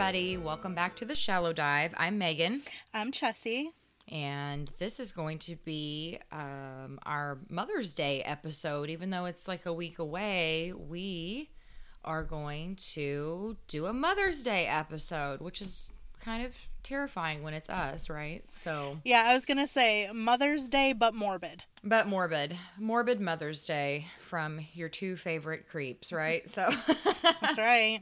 everybody. Welcome back to the Shallow Dive. I'm Megan, I'm Chessie. and this is going to be um, our Mother's Day episode. Even though it's like a week away, we are going to do a Mother's Day episode, which is kind of terrifying when it's us, right? So, Yeah, I was gonna say Mother's Day, but morbid. but morbid, morbid Mother's Day from your two favorite creeps, right? So, That's right.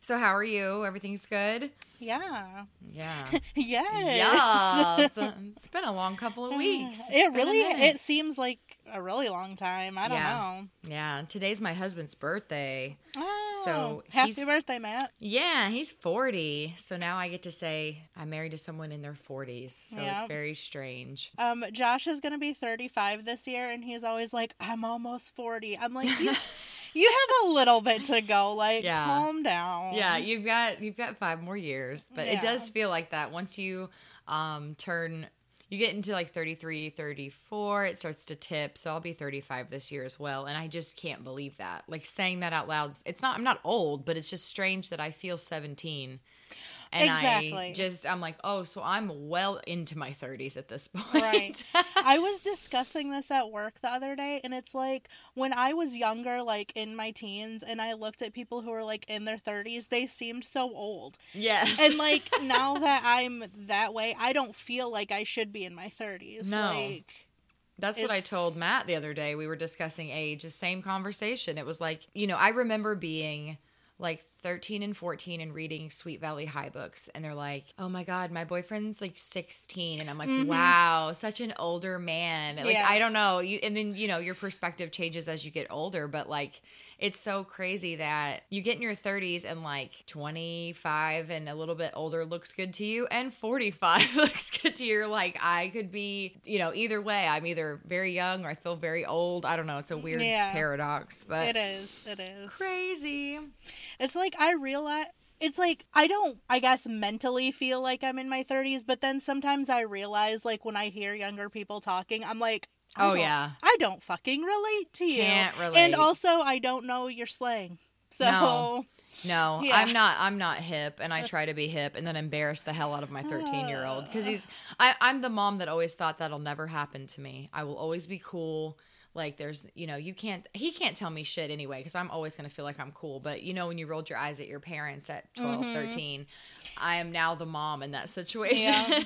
So how are you? Everything's good? Yeah. Yeah. Yes. Yeah, it's been a long couple of weeks. It's It really it seems like a really long time. I don't Yeah. yeah. Today's my husband's birthday. Oh, So, happy birthday, Matt. Yeah, he's forty. So now I get to say I'm married to someone in their forties. So Yeah. it's very strange. Um, Josh is gonna be 35 this year, and he's always like, "I'm almost 40." I'm like, "You, you have a little bit to go. Like, Yeah. calm down." Yeah, you've got you've got five more years, but it does feel like that once you um turn you get into like 33, 34, it starts to tip. So I'll be 35 this year as well, and I just can't believe that. Like saying that out loud, it's not I'm not old, but it's just strange that I feel 17. And I Exactly. just I'm like, "Oh, so I'm well into my 30s at this point." Right. I was discussing this at work the other day, and it's like when I was younger, like in my teens, and I looked at people who were like in their 30s, they seemed so old. yes. And like now that I'm that way, I don't feel like I should be in my 30s. No. Like, That's what I told Matt the other day. We were discussing age, the same conversation. It was like, you know, I remember being like 13 and 14 and reading Sweet Valley High books. And they're like, oh my God, my boyfriend's like 16. And I'm like, Mhm. wow, such an older man. Like, I don't know. You, and then, you know, your perspective changes as you get older. But like, it's so crazy that you get in your 30s and like 25 and a little bit older looks good to you and 45 looks good to you. Like, I could be, you know, either way. I'm either very young or I feel very old. I don't know. It's a weird Yeah. paradox, but it is. It is. crazy. It's like I realize. It's like I don't, I guess, mentally feel like I'm in my 30s, but then sometimes I realize, like, when I hear younger people talking, I'm like, I Oh, yeah. I don't fucking relate to you. Can't relate. And also, I don't know your slang. So, No. No, Yeah. I'm not. I'm not hip, and I uh, try to be hip, and then embarrass the hell out of my 13 year old because uh. he's. I, I'm the mom that always thought that'll never happen to me. I will always be cool. Like there's, you know, you can't. He can't tell me shit anyway because I'm always gonna feel like I'm cool. But you know, when you rolled your eyes at your parents at 12, Mhm. 13, I am now the mom in that situation. Yeah.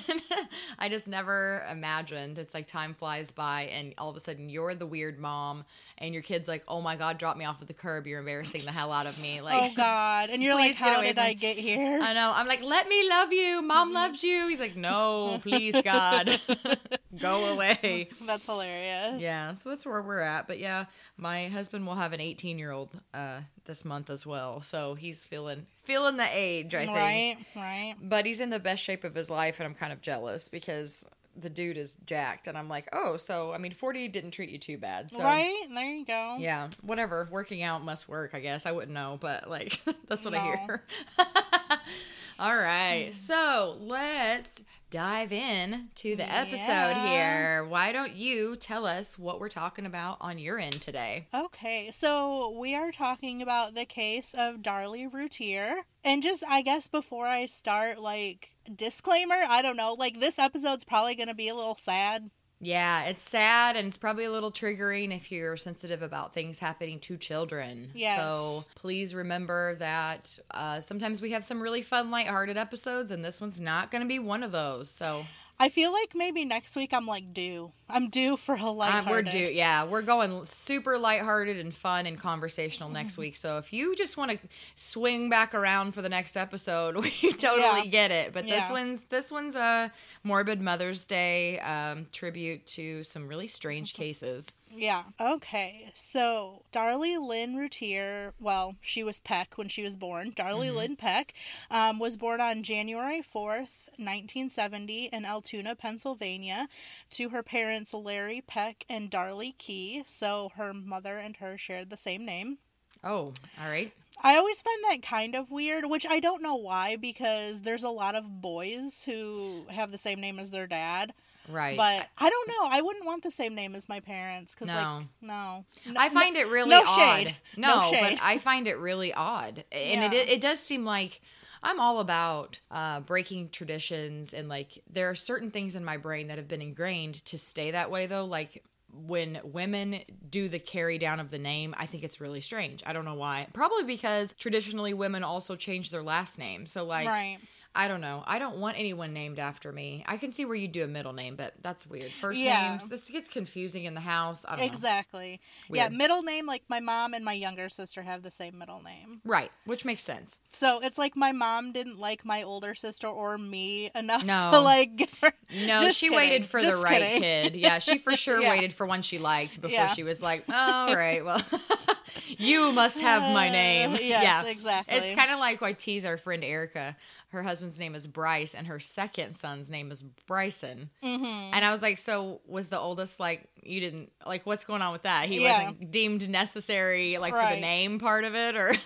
I just never imagined. It's like time flies by, and all of a sudden you're the weird mom, and your kid's like, "Oh my god, drop me off at the curb. You're embarrassing the hell out of me." Oh, like, oh God. And you're like, how did I get here? I know. I'm like, let me love you. Mom mm-hmm. loves you. He's like, no, please, God, go away. That's hilarious. Yeah, so that's where we're at. But yeah, my husband will have an 18 year old uh, this month as well. So he's feeling feeling the age, I think. Right, right. But he's in the best shape of his life, and I'm kind of jealous because the dude is jacked, and I'm like, oh, so I mean, 40 didn't treat you too bad. So, right? There you go. Yeah, whatever. Working out must work, I guess. I wouldn't know, but like that's what I hear. All right. So let's dive in to the episode Yeah. here. Why don't you tell us what we're talking about on your end today? Okay, so we are talking about the case of Darlie Routier. And just, I guess, before I start, like, disclaimer, I don't know, like, this episode's probably going to be a little sad. Yeah, it's sad and it's probably a little triggering if you're sensitive about things happening to children. Yes. So please remember that uh, sometimes we have some really fun, lighthearted episodes, and this one's not going to be one of those. So I feel like maybe next week I'm, like, due. I'm due for a Uh, lighthearted. we're due. Yeah, we're going super lighthearted and fun and conversational next week. So if you just want to swing back around for the next episode, we totally Yeah. get it. But this Yeah. one's this one's a morbid Mother's Day um, tribute to some really strange cases. Yeah. Okay. So Darlie Lynn Routier, well, she was Peck when she was born. Darlie Mhm. Lynn Peck um, was born on January 4th, 1970, in Altoona, Pennsylvania, to her parents Larry Peck and Darlie Key. So her mother and her shared the same name. Oh, all right. I always find that kind of weird, which I don't know why, because there's a lot of boys who have the same name as their dad. Right. But I don't know. I wouldn't want the same name as my parents because, No. like, no. No- I find it really no odd. shade. No, No shade. but I find it really odd, and Yeah. it it does seem like I'm all about uh, breaking traditions and like there are certain things in my brain that have been ingrained to stay that way though. Like when women do the carry down of the name, I think it's really strange. I don't know why. Probably because traditionally women also change their last name. So like right. I don't know. I don't want anyone named after me. I can see where you do a middle name, but that's weird. First Yeah. names, this gets confusing in the house. I don't know. Exactly. Yeah, middle name like my mom and my younger sister have the same middle name. Right, which makes sense. So it's like my mom didn't like my older sister or me enough No. to like give her. No, Just she kidding. waited for the Just right kidding. kid. Yeah, she for sure Yeah. waited for one she liked before Yeah. she was like, "All right, well, you must have my name." Yes, yeah, exactly. It's kind of like I tease our friend Erica. Her husband's name is Bryce, and her second son's name is Bryson. Mhm. And I was like, "So was the oldest like you didn't like what's going on with that? He Yeah. wasn't deemed necessary like for the name part of it, or?"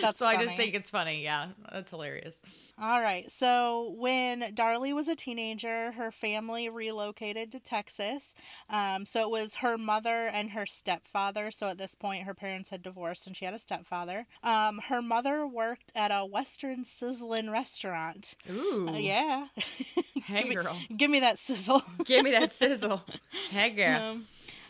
That's so I just think it's funny. Yeah, that's hilarious. All right. So when Darlie was a teenager, her family relocated to Texas. Um, so it was her mother and her stepfather. So at this point, her parents had divorced and she had a stepfather. Um, her mother worked at a Western sizzling restaurant. Ooh, Uh, yeah. Hey Give me- girl, Give me that sizzle. give me that sizzle. Hey girl. Um,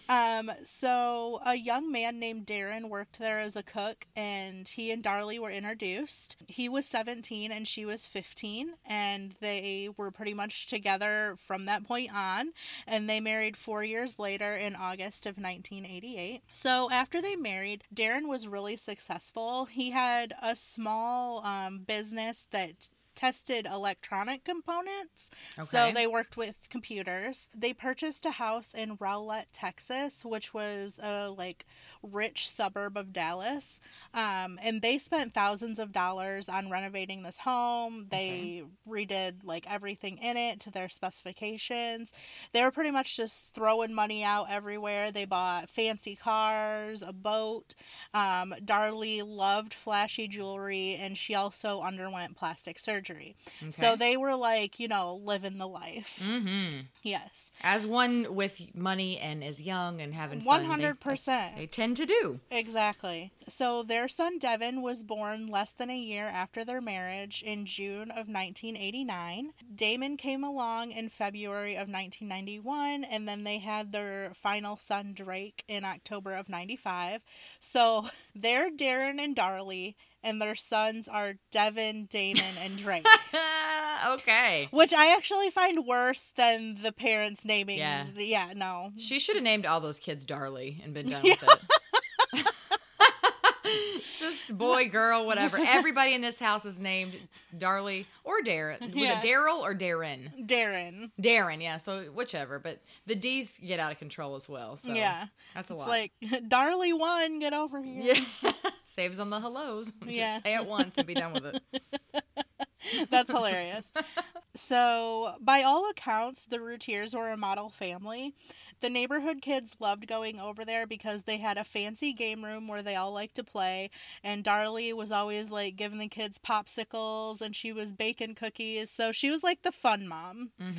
um, so a young man named Darren worked there as a cook, and he and Darlie were introduced. He was 17 and she was 15, and they were pretty much together from that point on. And they married four years later in August of 1988. So after they married, Darren was really successful. He had a small um, business that tested electronic components. So they worked with computers. They purchased a house in Rowlett, Texas, which was a like rich suburb of Dallas. Um, and they spent thousands of dollars on renovating this home. They redid like everything in it to their specifications. They were pretty much just throwing money out everywhere. They bought fancy cars, a boat. Um, Darlie loved flashy jewelry, and she also underwent plastic surgery. So Okay. they were like, you know, living the life. Mm-hmm. Yes. As one with money and is young and having fun, One they- hundred that's- percent. They tend to do. Exactly. So their son Devin was born less than a year after their marriage in June of 1989. Damon came along in February of 1991, and then they had their final son Drake in October of 95. So they're Darren and Darlie, and their sons are Devin, Damon, and Drake. okay. Which I actually find worse than the parents naming. Yeah. the- yeah, no. She should have named all those kids Darlie and been done with it. Boy, girl, whatever. Everybody in this house is named Darlie or Darren. Was Yeah. it Daryl or Darren? Darren. Darren, yeah. So whichever, but the D's get out of control as well. So yeah. that's a It's lot. like, Darlie one, get over here. yeah, saves on the hellos. Yeah. Just say it once and be done with it. That's hilarious. so, by all accounts, the Routiers were a model family. The neighborhood kids loved going over there because they had a fancy game room where they all liked to play. And Darlie was always like giving the kids popsicles and she was baking cookies. So, she was like the fun mom. hmm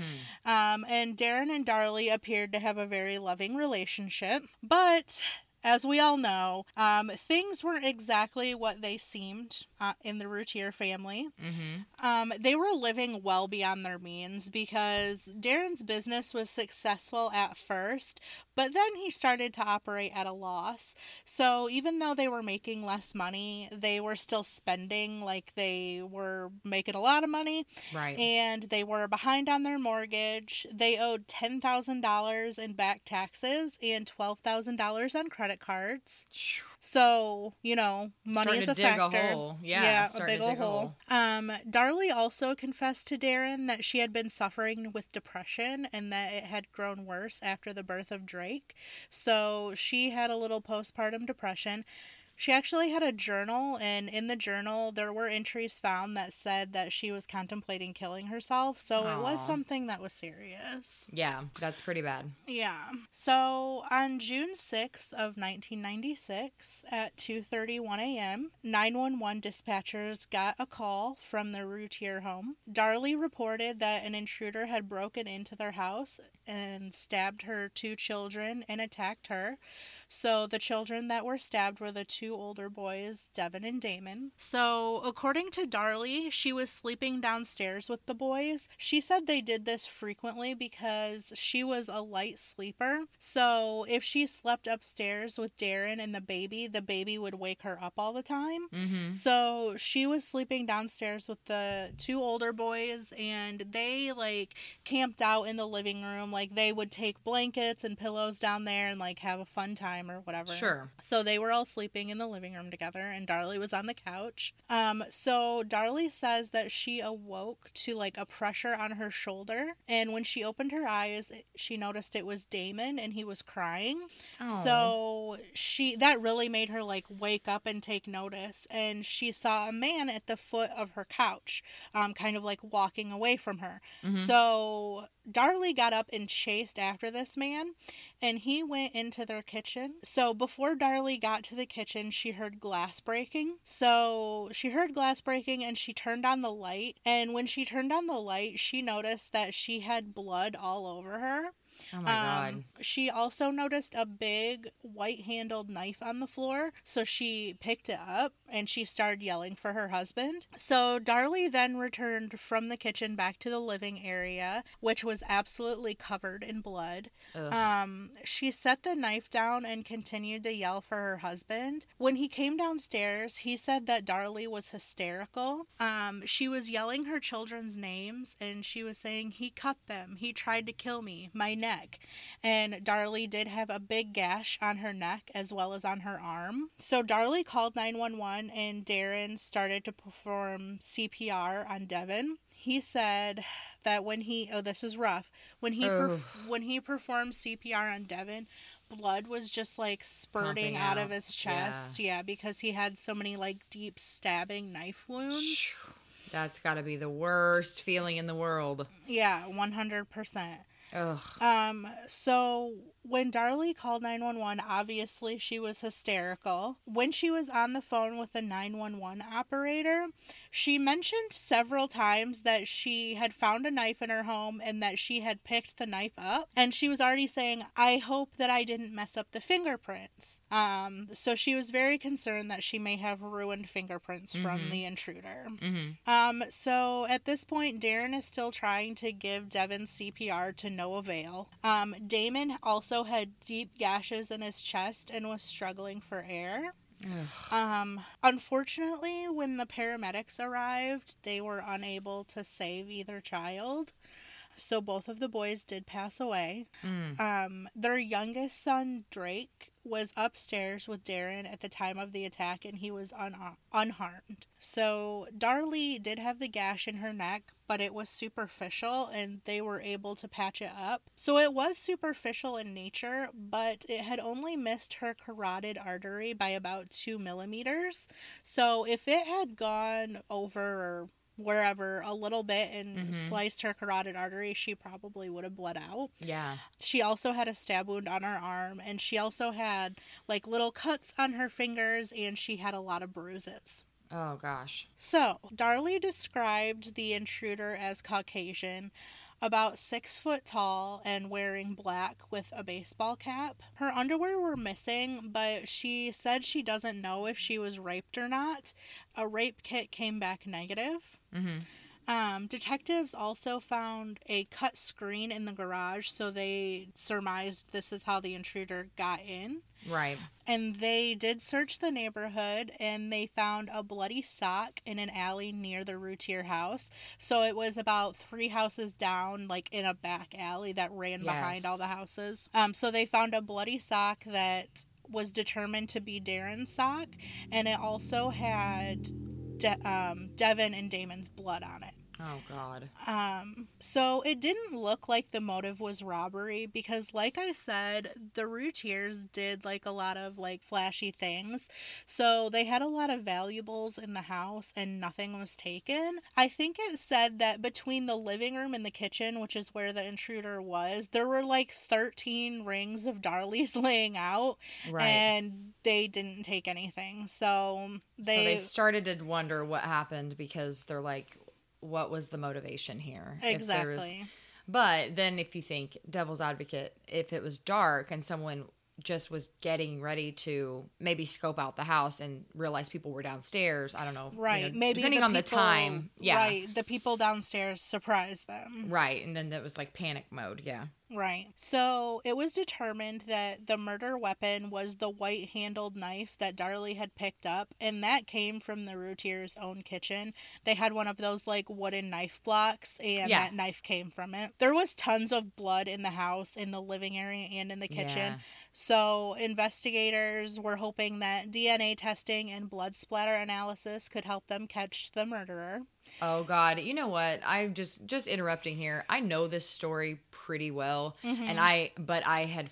Um, and Darren and Darlie appeared to have a very loving relationship. But as we all know, um, things weren't exactly what they seemed uh, in the Routier family. hmm Um, they were living well beyond their means because Darren's business was successful at first, but then he started to operate at a loss. So even though they were making less money, they were still spending like they were making a lot of money Right. and they were behind on their mortgage. They owed $10,000 in back taxes and $12,000 on credit cards. So, you know, money is a a factor. hole. Yeah, yeah a big old a hole. hole. Um, Darlie also confessed to Darren that she had been suffering with depression and that it had grown worse after the birth of Drake. So she had a little postpartum depression. She actually had a journal, and in the journal, there were entries found that said that she was contemplating killing herself. So it was something that was serious. Yeah, that's pretty bad. Yeah. So on June 6th of 1996 at 2:31 a.m., 911 dispatchers got a call from the Routier home. Darlie reported that an intruder had broken into their house and stabbed her two children and attacked her. So the children that were stabbed were the two older boys, Devin and Damon. So according to Darlie, she was sleeping downstairs with the boys. She said they did this frequently because she was a light sleeper. So if she slept upstairs with Darren and the baby, the baby would wake her up all the time. Mm-hmm. So she was sleeping downstairs with the two older boys, and they like camped out in the living room. Like they would take blankets and pillows down there and like have a fun time or whatever. Sure. So they were all sleeping in the living room together, and Darlie was on the couch. Um, so Darlie says that she awoke to like a pressure on her shoulder, and when she opened her eyes, she noticed it was Damon, and he was crying. Oh. So she that really made her like wake up and take notice, and she saw a man at the foot of her couch, um, kind of like walking away from her. Mhm. So Darlie got up and chased after this man, and he went into their kitchen. So before Darlie got to the kitchen, she heard glass breaking. So she heard glass breaking and she turned on the light. And when she turned on the light, she noticed that she had blood all over her. Oh my god. Um, she also noticed a big white handled knife on the floor, so she picked it up and she started yelling for her husband. So Darlie then returned from the kitchen back to the living area, which was absolutely covered in blood. Ugh. Um, she set the knife down and continued to yell for her husband. When he came downstairs, he said that Darlie was hysterical. Um, she was yelling her children's names and she was saying, He cut them. He tried to kill me, my neck. And Darlie did have a big gash on her neck as well as on her arm. So Darlie called 911 and Darren started to perform CPR on Devin. He said that when he oh this is rough when he when he performed CPR on Devin blood was just like spurting out, out. of his chest yeah. because he had so many like deep stabbing knife wounds That's got to be the worst feeling in the world. yeah 100% Ugh. Um, so when Darlie called 911, obviously she was hysterical. When she was on the phone with the 911 operator, she mentioned several times that she had found a knife in her home and that she had picked the knife up. And she was already saying, I hope that I didn't mess up the fingerprints. Um, so she was very concerned that she may have ruined fingerprints from Mhm. the intruder. Mm-hmm. Um, so at this point, Darren is still trying to give Devin CPR to no avail. Um, Damon also had deep gashes in his chest and was struggling for air. Um, unfortunately, when the paramedics arrived, they were unable to save either child. So both of the boys did pass away. Mm. Um, their youngest son, Drake, was upstairs with Darren at the time of the attack and he was un- unharmed. So Darlie did have the gash in her neck, but it was superficial and they were able to patch it up. So it was superficial in nature, but it had only missed her carotid artery by about two millimeters. So if it had gone over or wherever a little bit and Mhm. sliced her carotid artery, she probably would have bled out. Yeah. She also had a stab wound on her arm, and she also had like little cuts on her fingers, and she had a lot of bruises. Oh gosh. So, Darlie described the intruder as Caucasian, about six foot tall, and wearing black with a baseball cap. Her underwear were missing, but she said she doesn't know if she was raped or not. A rape kit came back negative. Mm-hmm. Um, detectives also found a cut screen in the garage, so they surmised this is how the intruder got in. Right. And they did search the neighborhood and they found a bloody sock in an alley near the Routier house. So it was about three houses down, like in a back alley that ran behind all the houses. Um, so they found a bloody sock that was determined to be Darren's sock, and it also had De- um, Devin and Damon's blood on it. Oh god. Um, so it didn't look like the motive was robbery because, like I said, the Routiers did like a lot of like flashy things. So they had a lot of valuables in the house and nothing was taken. I think it said that between the living room and the kitchen, which is where the intruder was, there were like 13 rings of Darlie's laying out Right. and they didn't take anything. So they, so they started to wonder what happened because they're like, what was the motivation here? There was- exactly. but then if you think devil's advocate, if it was dark and someone just was getting ready to maybe scope out the house and realized people were downstairs. I don't know. you Right. know, Maybe depending the on the time. Yeah. Right. The people downstairs surprised them. Right. And then that was like panic mode. Yeah. Right. So it was determined that the murder weapon was the white handled knife that Darlie had picked up, and that came from the Routiers' own kitchen. They had one of those like wooden knife blocks, and Yeah. that knife came from it. There was tons of blood in the house, in the living area, and in the kitchen. Yeah. So investigators were hoping that DNA testing and blood splatter analysis could help them catch the murderer. Oh God, you know what? I'm just just interrupting here. I know this story pretty well, Mm-hmm. and I but I had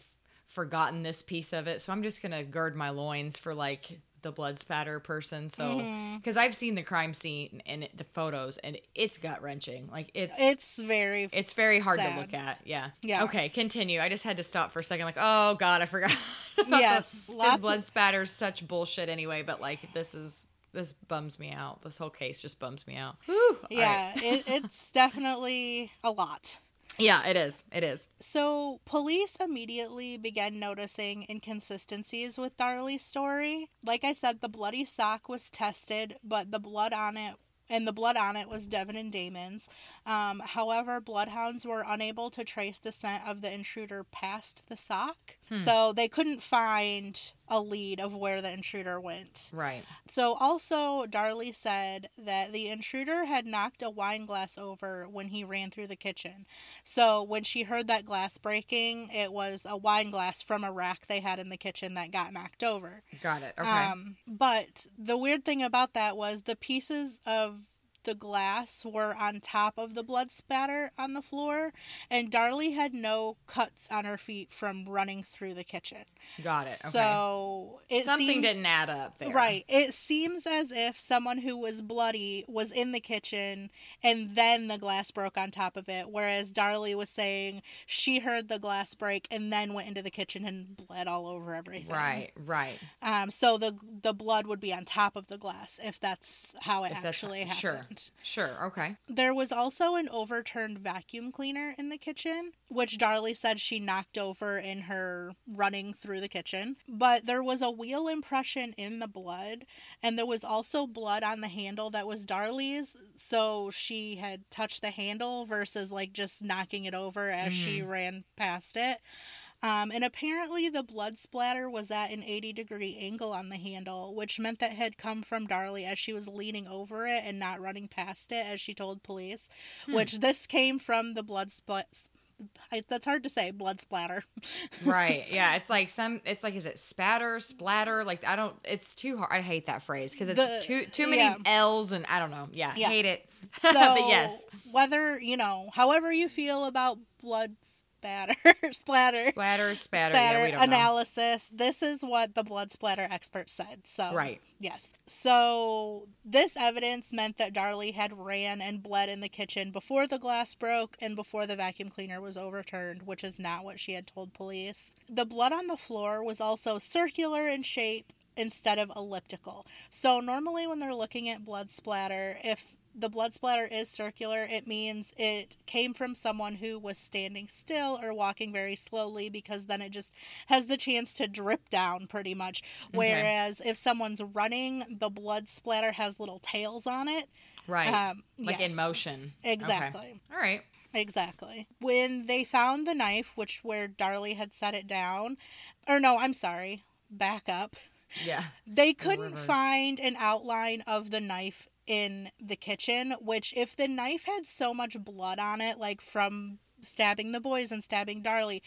forgotten this piece of it, so I'm just gonna gird my loins for like the blood spatter person. So Mm-hmm. because I've seen the crime scene and it, the photos, and it's gut wrenching. Like it's It's very it's very hard sad. to look at. Yeah. Yeah. Okay, continue. I just had to stop for a second. Like, oh God, I forgot. Yes, blood of- is such bullshit anyway. But like, this is this bums me out. This whole case just bums me out. Whew. All right. yeah, it, it's definitely a lot. Yeah, it is. It is. So, police immediately began noticing inconsistencies with Darlie's story. Like I said, the bloody sock was tested, but the blood on it and the blood on it was Devin and Damon's. Um, however, bloodhounds were unable to trace the scent of the intruder past the sock, so they couldn't find a lead of where the intruder went. Right. So also Darlie said that the intruder had knocked a wine glass over when he ran through the kitchen. So when she heard that glass breaking, it was a wine glass from a rack they had in the kitchen that got knocked over. Got it. Okay. Um, but the weird thing about that was the pieces of the glass were on top of the blood spatter on the floor, and Darlie had no cuts on her feet from running through the kitchen. Got it. Okay. So it Something seems, didn't add up there. Right. It seems as if someone who was bloody was in the kitchen and then the glass broke on top of it, whereas Darlie was saying she heard the glass break and then went into the kitchen and bled all over everything. Right. Right. Um, so the the blood would be on top of the glass if that's how it If actually happened. Sure. Sure. Okay. There was also an overturned vacuum cleaner in the kitchen, which Darlie said she knocked over in her running through the kitchen. But there was a wheel impression in the blood, and there was also blood on the handle that was Darlie's. So she had touched the handle versus like just knocking it over as she mm-hmm. ran past it. Um, and apparently, the blood splatter was at an 80 degree angle on the handle, which meant that it had come from Darlie as she was leaning over it and not running past it, as she told police. Which this came from the blood splat. I, that's hard to say. Blood splatter. Right. Yeah. It's like some. It's like is it spatter, splatter? Like I don't. It's too hard. I hate that phrase because it's The- too too many yeah. L's and I don't know. Yeah. Yeah. Hate it. So, but yes, whether you know, however you feel about blood spatter, splatter, splatter, spatter. splatter yeah, we don't know. analysis. This is what the blood splatter expert said. So Right. Yes. So this evidence meant that Darlie had ran and bled in the kitchen before the glass broke and before the vacuum cleaner was overturned, which is not what she had told police. The blood on the floor was also circular in shape instead of elliptical. So normally when they're looking at blood splatter, if the blood splatter is circular, it means it came from someone who was standing still or walking very slowly because then it just has the chance to drip down pretty much. Whereas if someone's running, the blood splatter has little tails on it. Right. Um, like yes. in motion. Okay. Exactly. All right. Exactly. When they found the knife, which where Darlie had set it down, or no, I'm sorry, back up. Yeah. They couldn't reverse. find an outline of the knife in the kitchen, which if the knife had so much blood on it, like from stabbing the boys and stabbing Darlie,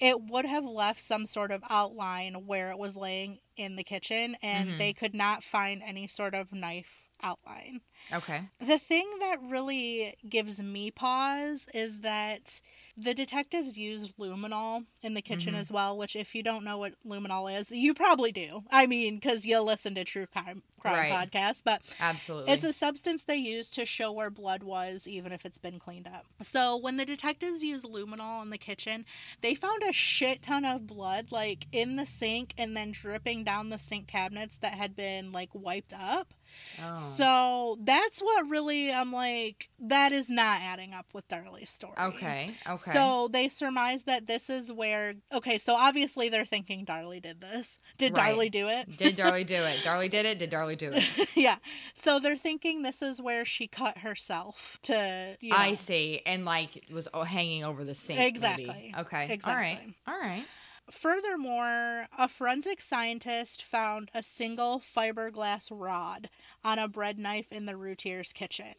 it would have left some sort of outline where it was laying in the kitchen, and Mhm. they could not find any sort of knife outline. Okay. The thing that really gives me pause is that the detectives used luminol in the kitchen Mhm. as well, which, if you don't know what luminol is, you probably do. I mean, because you'll listen to true crime, crime Right. podcasts, but Absolutely. it's a substance they use to show where blood was, even if it's been cleaned up. So when the detectives used luminol in the kitchen, they found a shit ton of blood, like in the sink and then dripping down the sink cabinets that had been like wiped up. Oh. So that's what really I'm like, that is not adding up with Darlie's story. okay. Okay. So they surmise that this is where, okay, so obviously they're thinking Darlie did this. Did Right. Darlie do it? did Darlie do it? Darlie did it. Did Darlie do it? yeah. So they're thinking this is where she cut herself to, you know. I see. And like was hanging over the sink. maybe. Exactly. Okay. Exactly. All right. All right. Furthermore, a forensic scientist found a single fiberglass rod on a bread knife in the Routier's kitchen.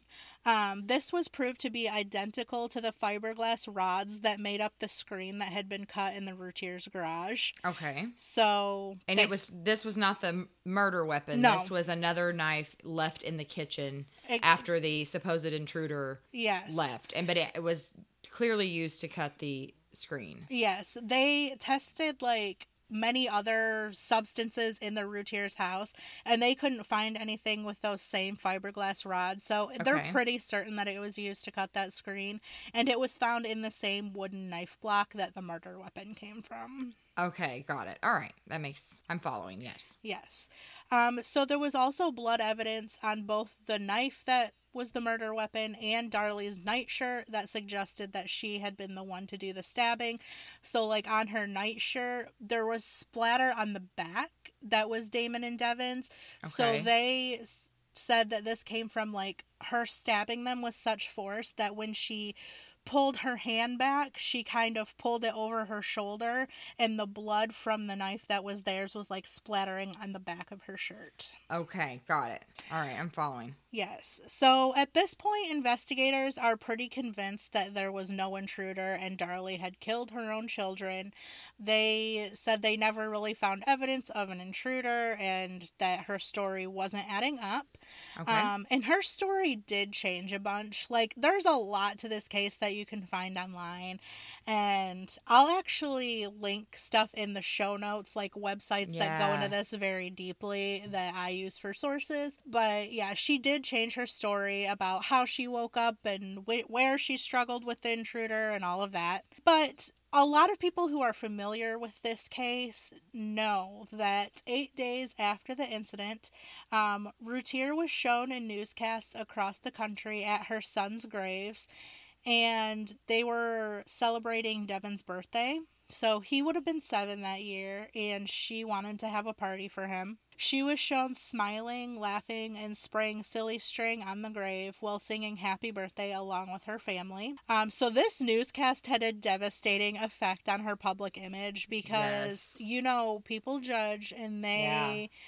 Um, this was proved to be identical to the fiberglass rods that made up the screen that had been cut in the Routier's garage. Okay. So, And they- it was this was not the murder weapon. No. This was another knife left in the kitchen Ex- after the supposed intruder yes, left. And but it, it was clearly used to cut the screen. Yes, they tested like many other substances in the Routier's house, and they couldn't find anything with those same fiberglass rods. So they're pretty certain that it was used to cut that screen, and it was found in the same wooden knife block that the murder weapon came from. Okay, got it. All right. That makes I'm following. Yes. Yes. Um, so there was also blood evidence on both the knife that was the murder weapon and Darlie's nightshirt that suggested that she had been the one to do the stabbing. So, like on her nightshirt, there was splatter on the back that was Damon and Devin's. So they said that this came from like her stabbing them with such force that when she pulled her hand back, she kind of pulled it over her shoulder, and the blood from the knife that was theirs was like splattering on the back of her shirt. Okay, got it. All right, I'm following. Yes. So at this point, investigators are pretty convinced that there was no intruder and Darlie had killed her own children. They said they never really found evidence of an intruder and that her story wasn't adding up. Okay. Um, and her story did change a bunch. Like, there's a lot to this case that you can find online. And I'll actually link stuff in the show notes, like websites that go into this very deeply that I use for sources. But yeah, she did change her story about how she woke up and wh- where she struggled with the intruder and all of that. But a lot of people who are familiar with this case know that eight days after the incident, um, Routier was shown in newscasts across the country at her son's graves, and they were celebrating Devin's birthday. So he would have been seven that year, and she wanted to have a party for him. She was shown smiling, laughing, and spraying silly string on the grave while singing happy birthday along with her family. Um, so this newscast had a devastating effect on her public image because, Yes. you know, people judge and they Yeah.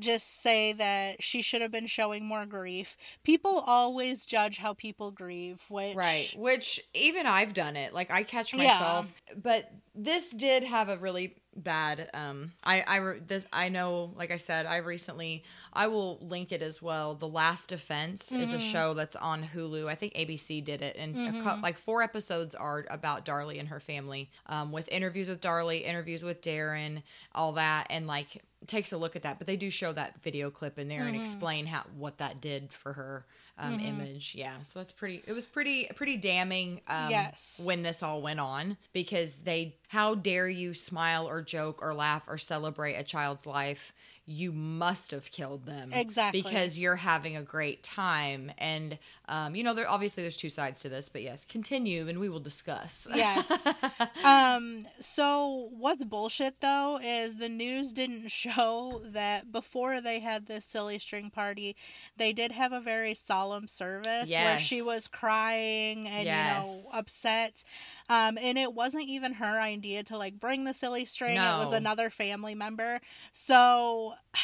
Just say that she should have been showing more grief. People always judge how people grieve, which Right. Which even I've done it. Like I catch Yeah. myself, but this did have a really bad um I I this I know like I said I recently I will link it as well. The Last Defense is a Mhm. show that's on Hulu. I think ABC did it and a cou- Mhm. like four episodes are about Darlie and her family um with interviews with Darlie, interviews with Darren, all that and like takes a look at that, but they do show that video clip in there and Mhm. explain how what that did for her um, Mhm. image. Yeah, so that's pretty. It was pretty pretty damning. Um, Yes. when this all went on because they how dare you smile or joke or laugh or celebrate a child's life you must have killed them Exactly. because you're having a great time. And um, you know there obviously there's two sides to this but yes continue and we will discuss. Yes. um so what's bullshit though is the news didn't show that before they had this silly string party they did have a very solemn service where she was crying and Yes. you know upset. Um and it wasn't even her idea to like bring the silly string. It was another family member. So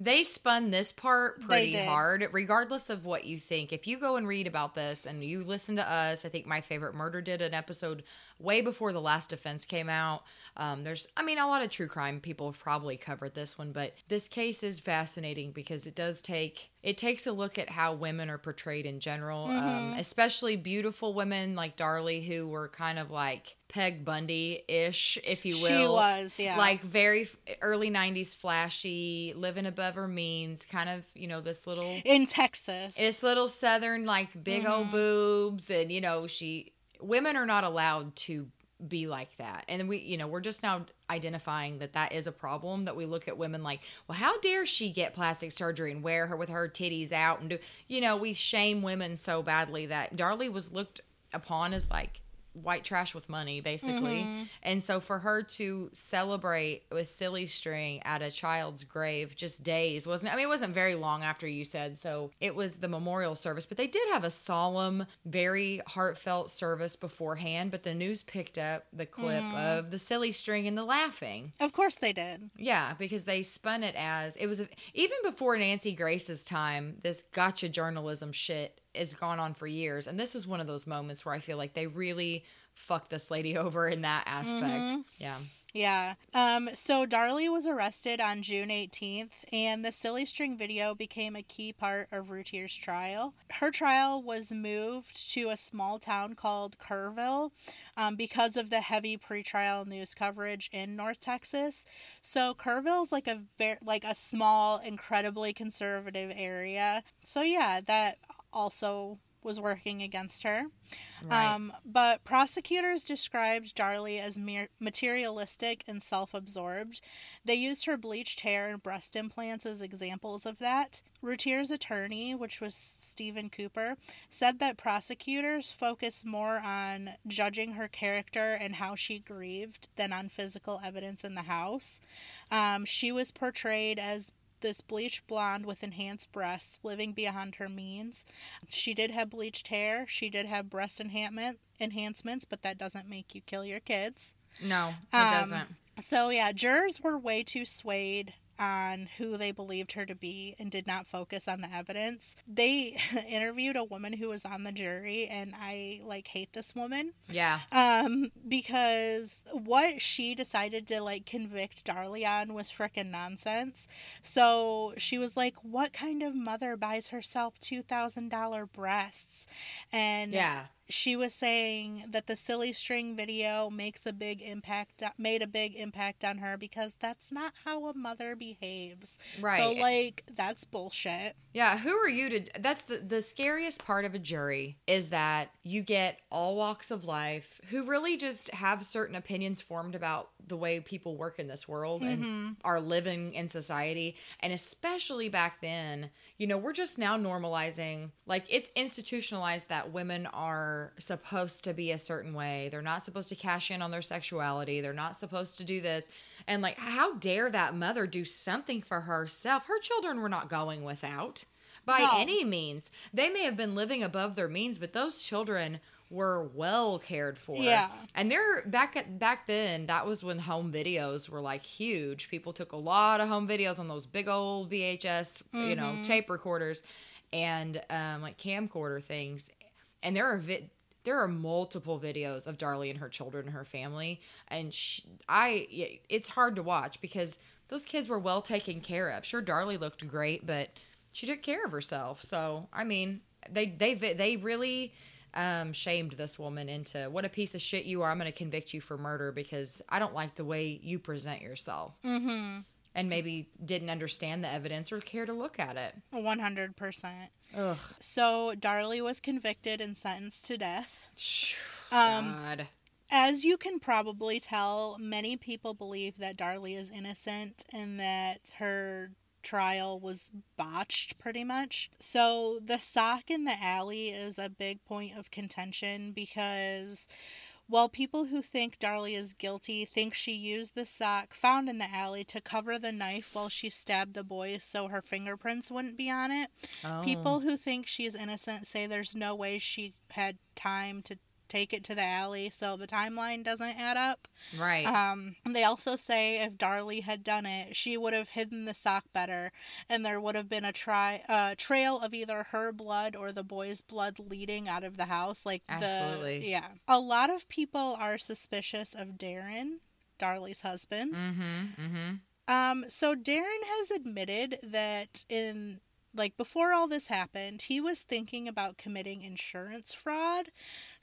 They spun this part pretty hard, regardless of what you think. If you go and read about this and you listen to us, I think My Favorite Murder did an episode way before The Last Defense came out. Um, there's, I mean, a lot of true crime people have probably covered this one, but this case is fascinating because it does take, it takes a look at how women are portrayed in general, um, Mhm. especially beautiful women like Darlie, who were kind of like Peg Bundy ish, if you will. she was yeah Like very early 90s flashy, living above her means, kind of, you know, this little in Texas this little southern like big old Mhm. boobs and you know, she women are not allowed to be like that. And we, you know, we're just now identifying that that is a problem that we look at women like, well, how dare she get plastic surgery and wear her with her titties out and do, you know, we shame women so badly that Darlie was looked upon as like white trash with money basically Mm-hmm. and so for her to celebrate with silly string at a child's grave just days wasn't i mean it wasn't very long after you said so it was the memorial service but they did have a solemn very heartfelt service beforehand but the news picked up the clip Mm-hmm. of the silly string and the laughing Of course they did. yeah, because they spun it as it was even before Nancy Grace's time. This gotcha journalism shit has gone on for years, and this is one of those moments where I feel like they really fucked this lady over in that aspect. Yeah, Yeah. Um, so Darlie was arrested on June 18th, and the Silly String video became a key part of Routier's trial. Her trial was moved to a small town called Kerrville um, because of the heavy pretrial news coverage in North Texas. So Kerrville is like a very like a small, incredibly conservative area. So yeah, that also was working against her. right. Um, but prosecutors described Darlie as mere- materialistic and self absorbed. They used her bleached hair and breast implants as examples of that. Routier's attorney, which was Stephen Cooper, said that prosecutors focused more on judging her character and how she grieved than on physical evidence in the house. Um, she was portrayed as this bleached blonde with enhanced breasts living beyond her means. She did have bleached hair. She did have breast enhancement enhancements, but that doesn't make you kill your kids. no, it um, doesn't. So yeah, jurors were way too swayed on who they believed her to be and did not focus on the evidence. They interviewed a woman who was on the jury and I like hate this woman Yeah, um because what she decided to like convict Darlie on was frickin' nonsense. So she was like, "What kind of mother buys herself two thousand dollar breasts?" And yeah, she was saying that the silly string video makes a big impact made a big impact on her because that's not how a mother behaves. right. So like that's bullshit. Yeah, who are you to that's the the scariest part of a jury is that you get all walks of life who really just have certain opinions formed about the way people work in this world and mm-hmm. are living in society and especially back then, you know, we're just now normalizing like it's institutionalized that women are supposed to be a certain way. They're not supposed to cash in on their sexuality. They're not supposed to do this. And like how dare that mother do something for herself? Her children were not going without by No. any means. They may have been living above their means, but those children were well cared for. Yeah. And they're back at back then, that was when home videos were like huge. People took a lot of home videos on those big old VHS, you know, tape recorders and um like camcorder things. And there are vi- there are multiple videos of Darlie and her children and her family and she, I it's hard to watch because those kids were well taken care of. Sure Darlie looked great, but she took care of herself. So, I mean, they they they really um, shamed this woman into what a piece of shit you are. I'm going to convict you for murder because I don't like the way you present yourself. Mm-hmm. And maybe didn't understand the evidence or care to look at it. One hundred percent. Ugh. So Darlie was convicted and sentenced to death. Um, God. As you can probably tell, many people believe that Darlie is innocent and that her trial was botched pretty much. So the sock in the alley is a big point of contention because while people who think Darlie is guilty think she used the sock found in the alley to cover the knife while she stabbed the boy so her fingerprints wouldn't be on it, Oh. People who think she's innocent say there's no way she had time to take it to the alley, so the timeline doesn't add up. Right. Um, they also say if Darlie had done it, she would have hidden the sock better, and there would have been a tri- uh, trail of either her blood or the boy's blood leading out of the house. Like the yeah, a lot of people are suspicious of Darren, Darlie's husband. mm-hmm. Mm-hmm. Um, so Darren has admitted that in like before all this happened, he was thinking about committing insurance fraud.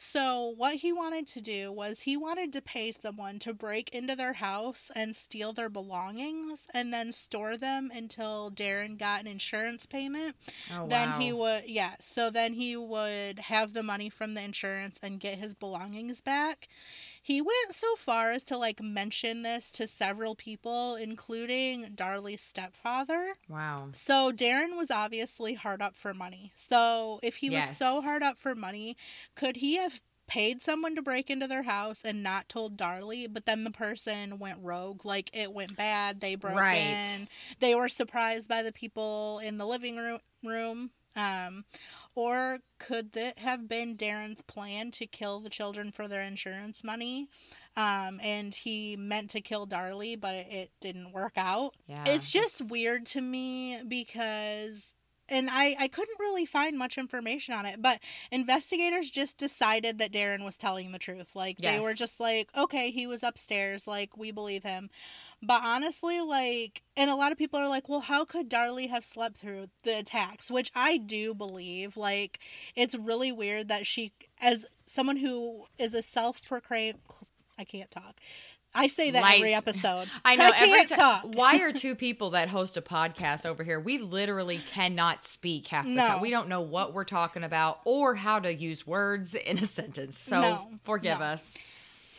So, what he wanted to do was he wanted to pay someone to break into their house and steal their belongings and then store them until Darren got an insurance payment. Oh, then wow. he would, yeah, so then he would have the money from the insurance and get his belongings back. He went so far as to like mention this to several people, including Darlie's stepfather. Wow. So Darren was obviously hard up for money. So if he was so hard up for money, could he have paid someone to break into their house and not told Darlie, but then the person went rogue, like it went bad, they broke Right. in, they were surprised by the people in the living room room. Um, or could it have been Darren's plan to kill the children for their insurance money? Um, and he meant to kill Darlie, but it, it didn't work out. Yeah. It's just that's- weird to me because and I, I couldn't really find much information on it, but investigators just decided that Darren was telling the truth. Like they were just like, okay, he was upstairs, like we believe him. But honestly, like and a lot of people are like, well, how could Darlie have slept through the attacks? Which I do believe. Like it's really weird that she as someone who is a self-proclaimed I can't talk. I say that every episode. I know every can't time. talk. Why are two people that host a podcast over here? We literally cannot speak half the No. time. We don't know what we're talking about or how to use words in a sentence. So No, forgive no. us.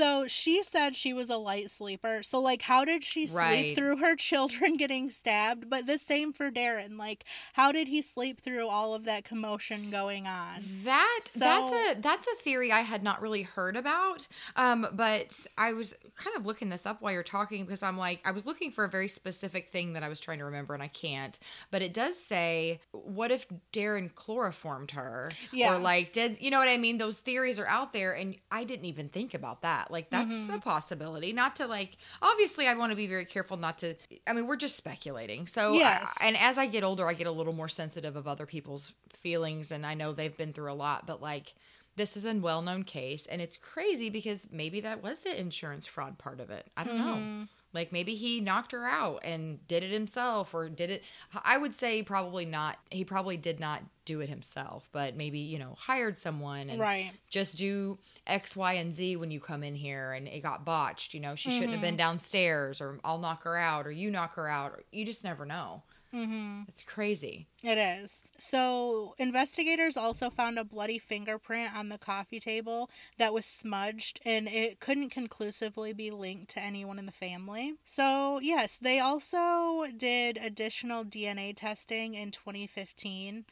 So she said she was a light sleeper. So like how did she sleep Right. through her children getting stabbed? But the same for Darren. Like how did he sleep through all of that commotion going on? That So- that's a that's a theory I had not really heard about. Um, but I was kind of looking this up while you're talking because I'm like I was looking for a very specific thing that I was trying to remember and I can't. But it does say, what if Darren chloroformed her? Yeah. Or like did you know what I mean? Those theories are out there, and I didn't even think about that. Like that's Mm-hmm. a possibility. Not to like obviously I want to be very careful not to. I mean we're just speculating. So Yes. and as I get older, I get a little more sensitive of other people's feelings, and I know they've been through a lot, but like this is a well known case, and it's crazy because maybe that was the insurance fraud part of it. I don't know. Like maybe he knocked her out and did it himself, or did it. I would say probably not. He probably did not do it himself, but maybe you know hired someone and Right. just do X, Y, and Z when you come in here and it got botched. You know, she shouldn't Mm-hmm. have been downstairs, or I'll knock her out, or you knock her out. Or, you just never know. Mhm. It's crazy. It is. So, investigators also found a bloody fingerprint on the coffee table that was smudged and it couldn't conclusively be linked to anyone in the family. So, yes, they also did additional DNA testing in 2015,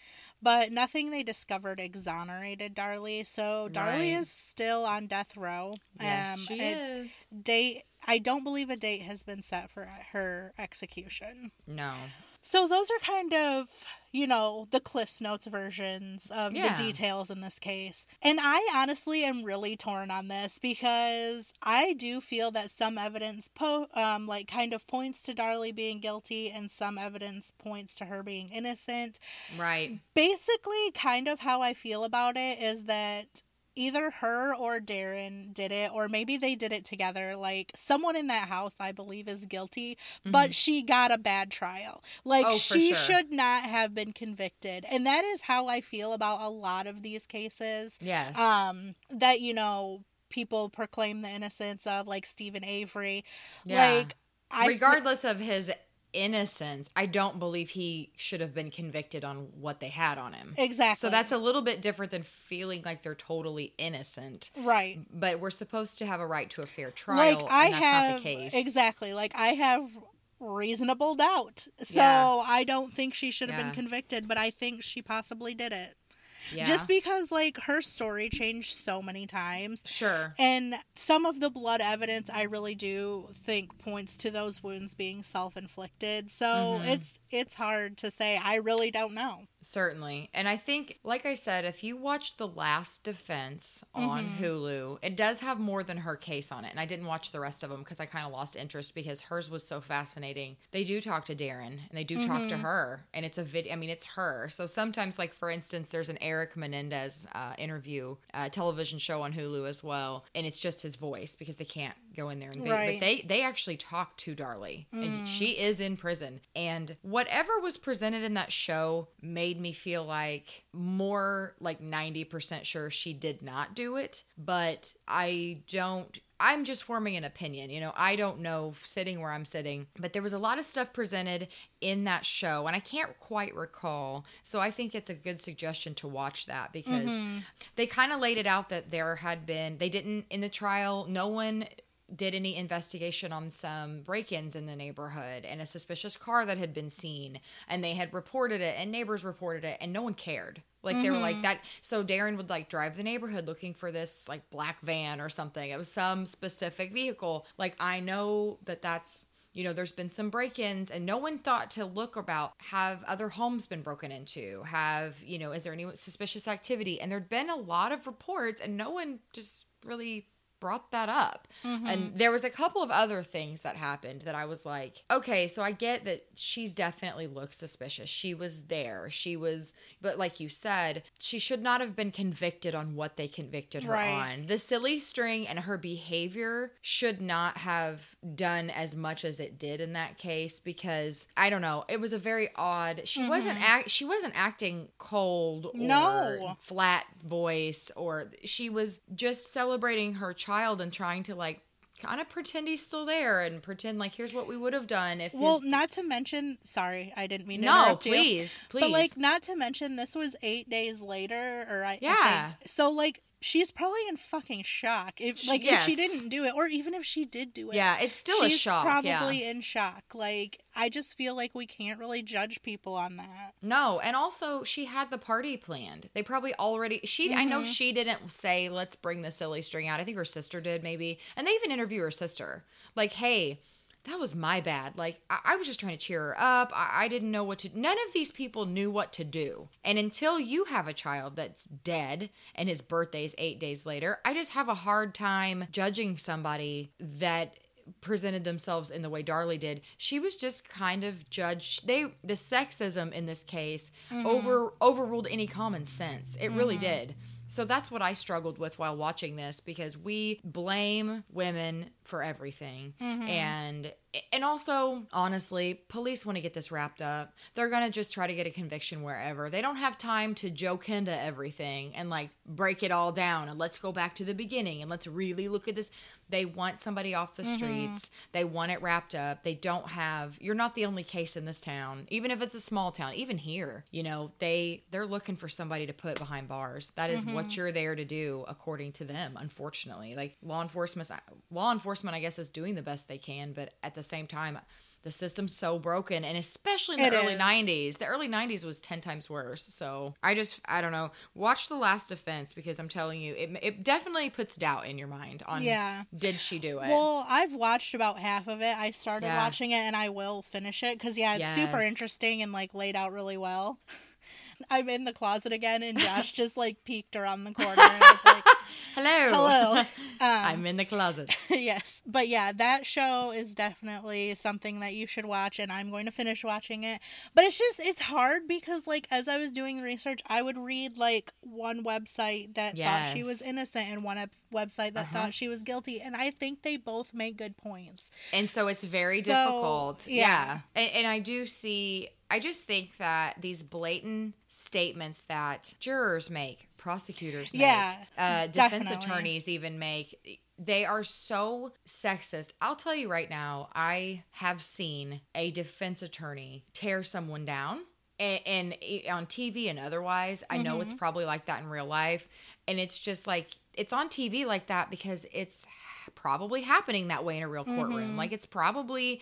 but nothing they discovered exonerated Darlie. So, Darlie Right. is still on death row. Yes, she it- is. Date I don't believe a date has been set for her execution. No. So those are kind of, you know, the Cliff's Notes versions of Yeah. the details in this case. And I honestly am really torn on this because I do feel that some evidence po- um like kind of points to Darlie being guilty and some evidence points to her being innocent. Right. Basically, kind of how I feel about it is that either her or Darren did it, or maybe they did it together. Like someone in that house, I believe, is guilty, but she got a bad trial. Like Mm-hmm. Oh, she sure. should not have been convicted, and that is how I feel about a lot of these cases. Yes. Um, that you know people proclaim the innocence of, like Steven Avery. Yeah. Like I Regardless of his innocence, I don't believe he should have been convicted on what they had on him. exactly. So that's a little bit different than feeling like they're totally innocent. right. But we're supposed to have a right to a fair trial. like I that's have not the case. exactly like I have reasonable doubt. So Yeah. I don't think she should have Yeah. been convicted, but I think she possibly did it. Yeah. Just because like her story changed so many times. sure. And some of the blood evidence I really do think points to those wounds being self-inflicted. So Mhm. it's it's hard to say. I really don't know. Certainly. And I think, like I said, if you watch The Last Defense on Mhm. Hulu, it does have more than her case on it. And I didn't watch the rest of them because I kind of lost interest because hers was so fascinating. They do talk to Darren and they do talk to Mhm. her. And it's a video, I mean, it's her. So sometimes, like, for instance, there's an Eric Menendez uh, interview, uh, television show on Hulu as well. And it's just his voice because they can't go in there and video. Right. But they, they actually talk to Darlie. Mm. And she is in prison. And whatever was presented in that show made made me feel like more like 90% sure she did not do it, but I don't I'm just forming an opinion. You know, I don't know sitting where I'm sitting, but there was a lot of stuff presented in that show, and I can't quite recall. So I think it's a good suggestion to watch that because Mm-hmm. they kind of laid it out that there had been, they didn't, in the trial, no one did any investigation on some break-ins in the neighborhood and a suspicious car that had been seen and they had reported it and neighbors reported it and no one cared. Like they were like mm-hmm. that so darren would like drive the neighborhood looking for this like black van or something. It was some specific vehicle. Like i know that that's you know there's been some break-ins and no one thought to look about have other homes been broken into? Have you know is there any suspicious activity? And there'd been a lot of reports and no one just really brought that up. And mm-hmm. there was a couple of other things that happened that I was like, okay, so I get that she's definitely looked suspicious. She was there. She was but like you said, she should not have been convicted on what they convicted her Right. on. The silly string and her behavior should not have done as much as it did in that case because I don't know, it was a very odd. She mm-hmm. wasn't act she wasn't acting cold or No. flat voice or she was just celebrating her child and trying to like kind of pretend he's still there and pretend like here's what we would have done if Well, his- not to mention, sorry, I didn't mean to no interrupt you. please please But like, not to mention, this was eight days later, or I I Yeah. think- so like, she's probably in fucking shock. If like if she didn't do it, or even if she did do it, yeah it's still a shock She's Probably yeah in shock. Like, I just feel like we can't really judge people on that. No, and also she had the party planned. They probably already she I know Mhm. she didn't say let's bring the silly string out. I think her sister did maybe. And they even interview her sister. Like, "Hey, that was my bad. Like, I, I was just trying to cheer her up. I, I didn't know what to None of these people knew what to do. And until you have a child that's dead and his birthday's 8 days later, I just have a hard time judging somebody that presented themselves in the way Darlie did. She was just kind of judged. They the sexism in this case mm-hmm. over overruled any common sense. It really mm-hmm. did. So that's what I struggled with while watching this because we blame women for everything. Mm-hmm. And and also, honestly, police want to get this wrapped up. They're going to just try to get a conviction wherever. They don't have time to joke into everything and like break it all down and let's go back to the beginning and let's really look at this. They want somebody off the mm-hmm. streets. They want it wrapped up. They don't have you're not the only case in this town. Even if it's a small town, even here, you know, they they're looking for somebody to put behind bars. That is what mm-hmm. you're there to do according to them, unfortunately. Like law enforcement law enforcement I guess is doing the best they can, but at the same time the system's so broken and especially in the It early is. 90s the early 90s was 10 times worse so i just i don't know watch the last defense because i'm telling you it, it definitely puts doubt in your mind on Yeah. did she do it Well, I've watched about half of it. I started Yeah. watching it, and I will finish it because yeah, it's super interesting and like laid out really well. I'm in the closet again, and Josh just like peeked around the corner. And was like, hello Hello. Um, i'm in the closet yes, but yeah, that show is definitely something that you should watch, and I'm going to finish watching it. But it's just it's hard because like as I was doing research, I would read like one website that thought she was innocent and one ep- website that Uh-huh. thought she was guilty, and I think they both make good points. and so it's very So, difficult yeah. yeah, And, and i do see i just think that these blatant statements that jurors make prosecutors make Yeah, uh, defense definitely. attorneys even make. They are so sexist. I'll tell you right now i have seen a defense attorney tear someone down and, and on tv and otherwise. I know it's probably like that in real life. And it's just like it's on tv like that because it's probably happening that way in a real courtroom. Like it's probably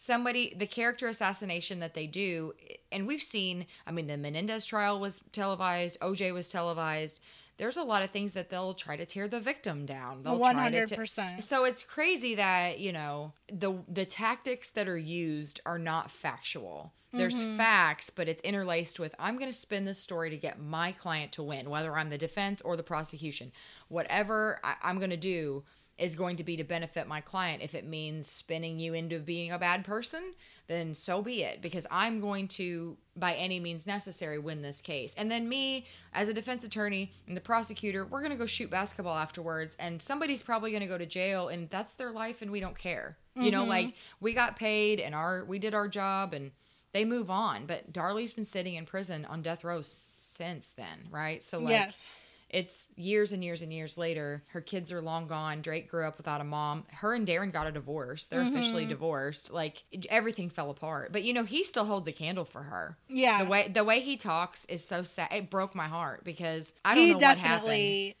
somebody the character assassination that they do and we've seen i mean the menendez trial was televised oj was televised there's a lot of things that they'll try to tear the victim down they'll One try to hundred te- percent. so it's crazy that you know the the tactics that are used are not factual there's Mm-hmm. facts but it's interlaced with i'm going to spin this story to get my client to win whether i'm the defense or the prosecution whatever I, i'm going to do is going to be to benefit my client if it means spinning you into being a bad person then so be it because i'm going to by any means necessary win this case and then me as a defense attorney and the prosecutor we're going to go shoot basketball afterwards and somebody's probably going to go to jail and that's their life and we don't care you know mm-hmm. like we got paid and our we did our job and they move on. But Darlie's been sitting in prison on death row since then, right? So like yes. It's years and years and years later. Her kids are long gone. Drake grew up without a mom. Her and Darren got a divorce. They're officially Mm-hmm. divorced. Like everything fell apart. But you know, he still holds a candle for her. Yeah. The way the way he talks is so sad. It broke my heart because I don't he know what happened. definitely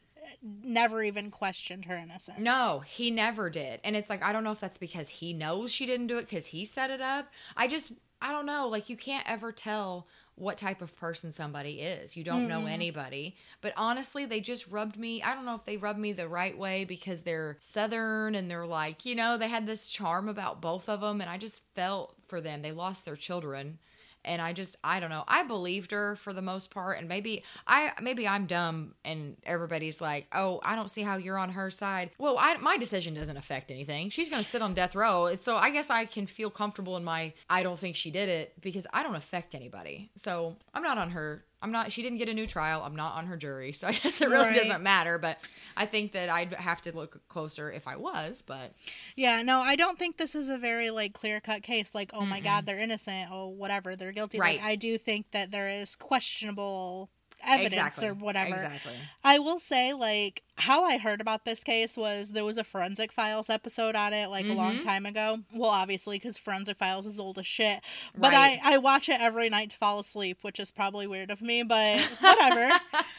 never even questioned her innocence. No, he never did. And it's like, I don't know if that's because he knows she didn't do it because he set it up. I just, I don't know. Like, you can't ever tell what type of person somebody is. You don't know mm-hmm. anybody. But honestly, they just rubbed me. I don't know if they rubbed me the right way because they're Southern and they're like, you know, they had this charm about both of them. And I just felt for them. They lost their children and I just I don't know. I believed her for the most part, and maybe I maybe I'm dumb, and everybody's like, oh, I don't see how you're on her side. Well, I, my decision doesn't affect anything. She's gonna sit on death row, so I guess I can feel comfortable in my I don't think she did it because I don't affect anybody. So I'm not on her. I'm not. She didn't get a new trial. I'm not on her jury, so I guess it really Right. doesn't matter. But I think that I'd have to look closer if I was. But Yeah, no, I don't think this is a very like clear cut case. Like, oh my God, they're innocent. Oh, whatever, they're guilty. Right. Like, I do think that there is questionable evidence exactly or whatever. Exactly. I will say, like, how I heard about this case was there was a Forensic Files episode on it, like, a long Mhm. time ago. Well, obviously, because Forensic Files is old as shit. But Right. I, I watch it every night to fall asleep, which is probably weird of me, but whatever.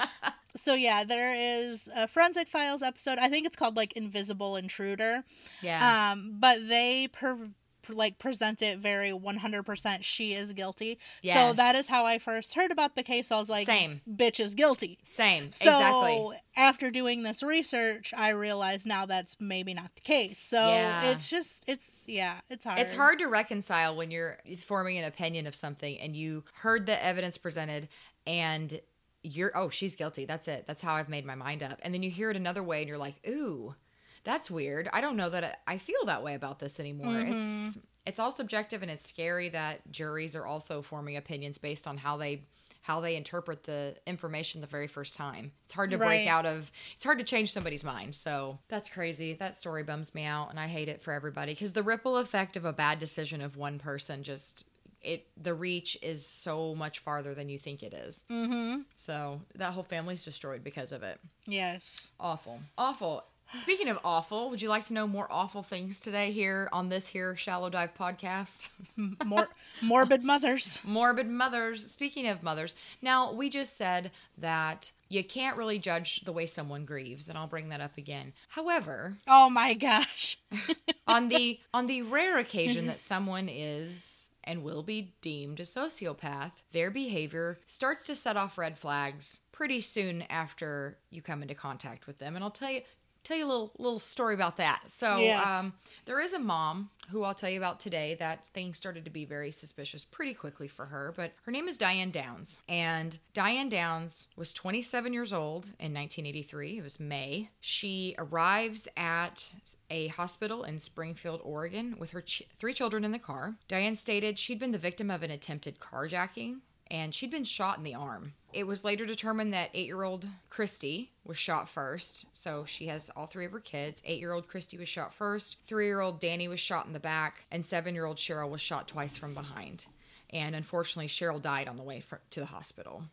so, yeah, there is a Forensic Files episode. I think it's called, like, Invisible Intruder. Yeah. Um, but they per- like present it very 100% she is guilty. So that is how I first heard about the case. I was like, Same. bitch is guilty. Same. Exactly. So exactly. after doing this research, I realized now that's maybe not the case. So Yeah. it's just it's yeah, it's hard. It's hard to reconcile when you're forming an opinion of something and you heard the evidence presented and you're oh she's guilty that's it that's how I've made my mind up and then you hear it another way and you're like ooh that's weird. I don't know that I feel that way about this anymore. It's it's all subjective and it's scary that juries are also forming opinions based on how they how they interpret the information the very first time. It's hard to break out of it's hard to change somebody's mind. So that's crazy. That story bums me out and i hate it for everybody. Because the ripple effect of a bad decision of one person just it the reach is so much farther than you think it is. Mm-hmm. so that whole family's destroyed because of it. Yes. awful. Awful speaking of awful would you like to know more awful things today here on this here shallow dive podcast More morbid mothers. morbid mothers. Speaking of mothers, now we just said that you can't really judge the way someone grieves, and I'll bring that up again. However, Oh my gosh. on the on the rare occasion that someone is and will be deemed a sociopath, their behavior starts to set off red flags pretty soon after you come into contact with them. And I'll tell you tell you a little little story about that. So Yes. um there is a mom who I'll tell you about today that things started to be very suspicious pretty quickly for her, but her name is Diane Downs. And Diane Downs was 27 years old in 1983. It was May. She arrives at a hospital in Springfield, Oregon with her ch- three children in the car. Diane stated she'd been the victim of an attempted carjacking and she'd been shot in the arm. It was later determined that eight year old Christy was shot first. So she has all three of her kids. Eight year old Christy was shot first, three year old Danny was shot in the back, and seven year old Cheryl was shot twice from behind. And unfortunately, Cheryl died on the way fr- to the hospital.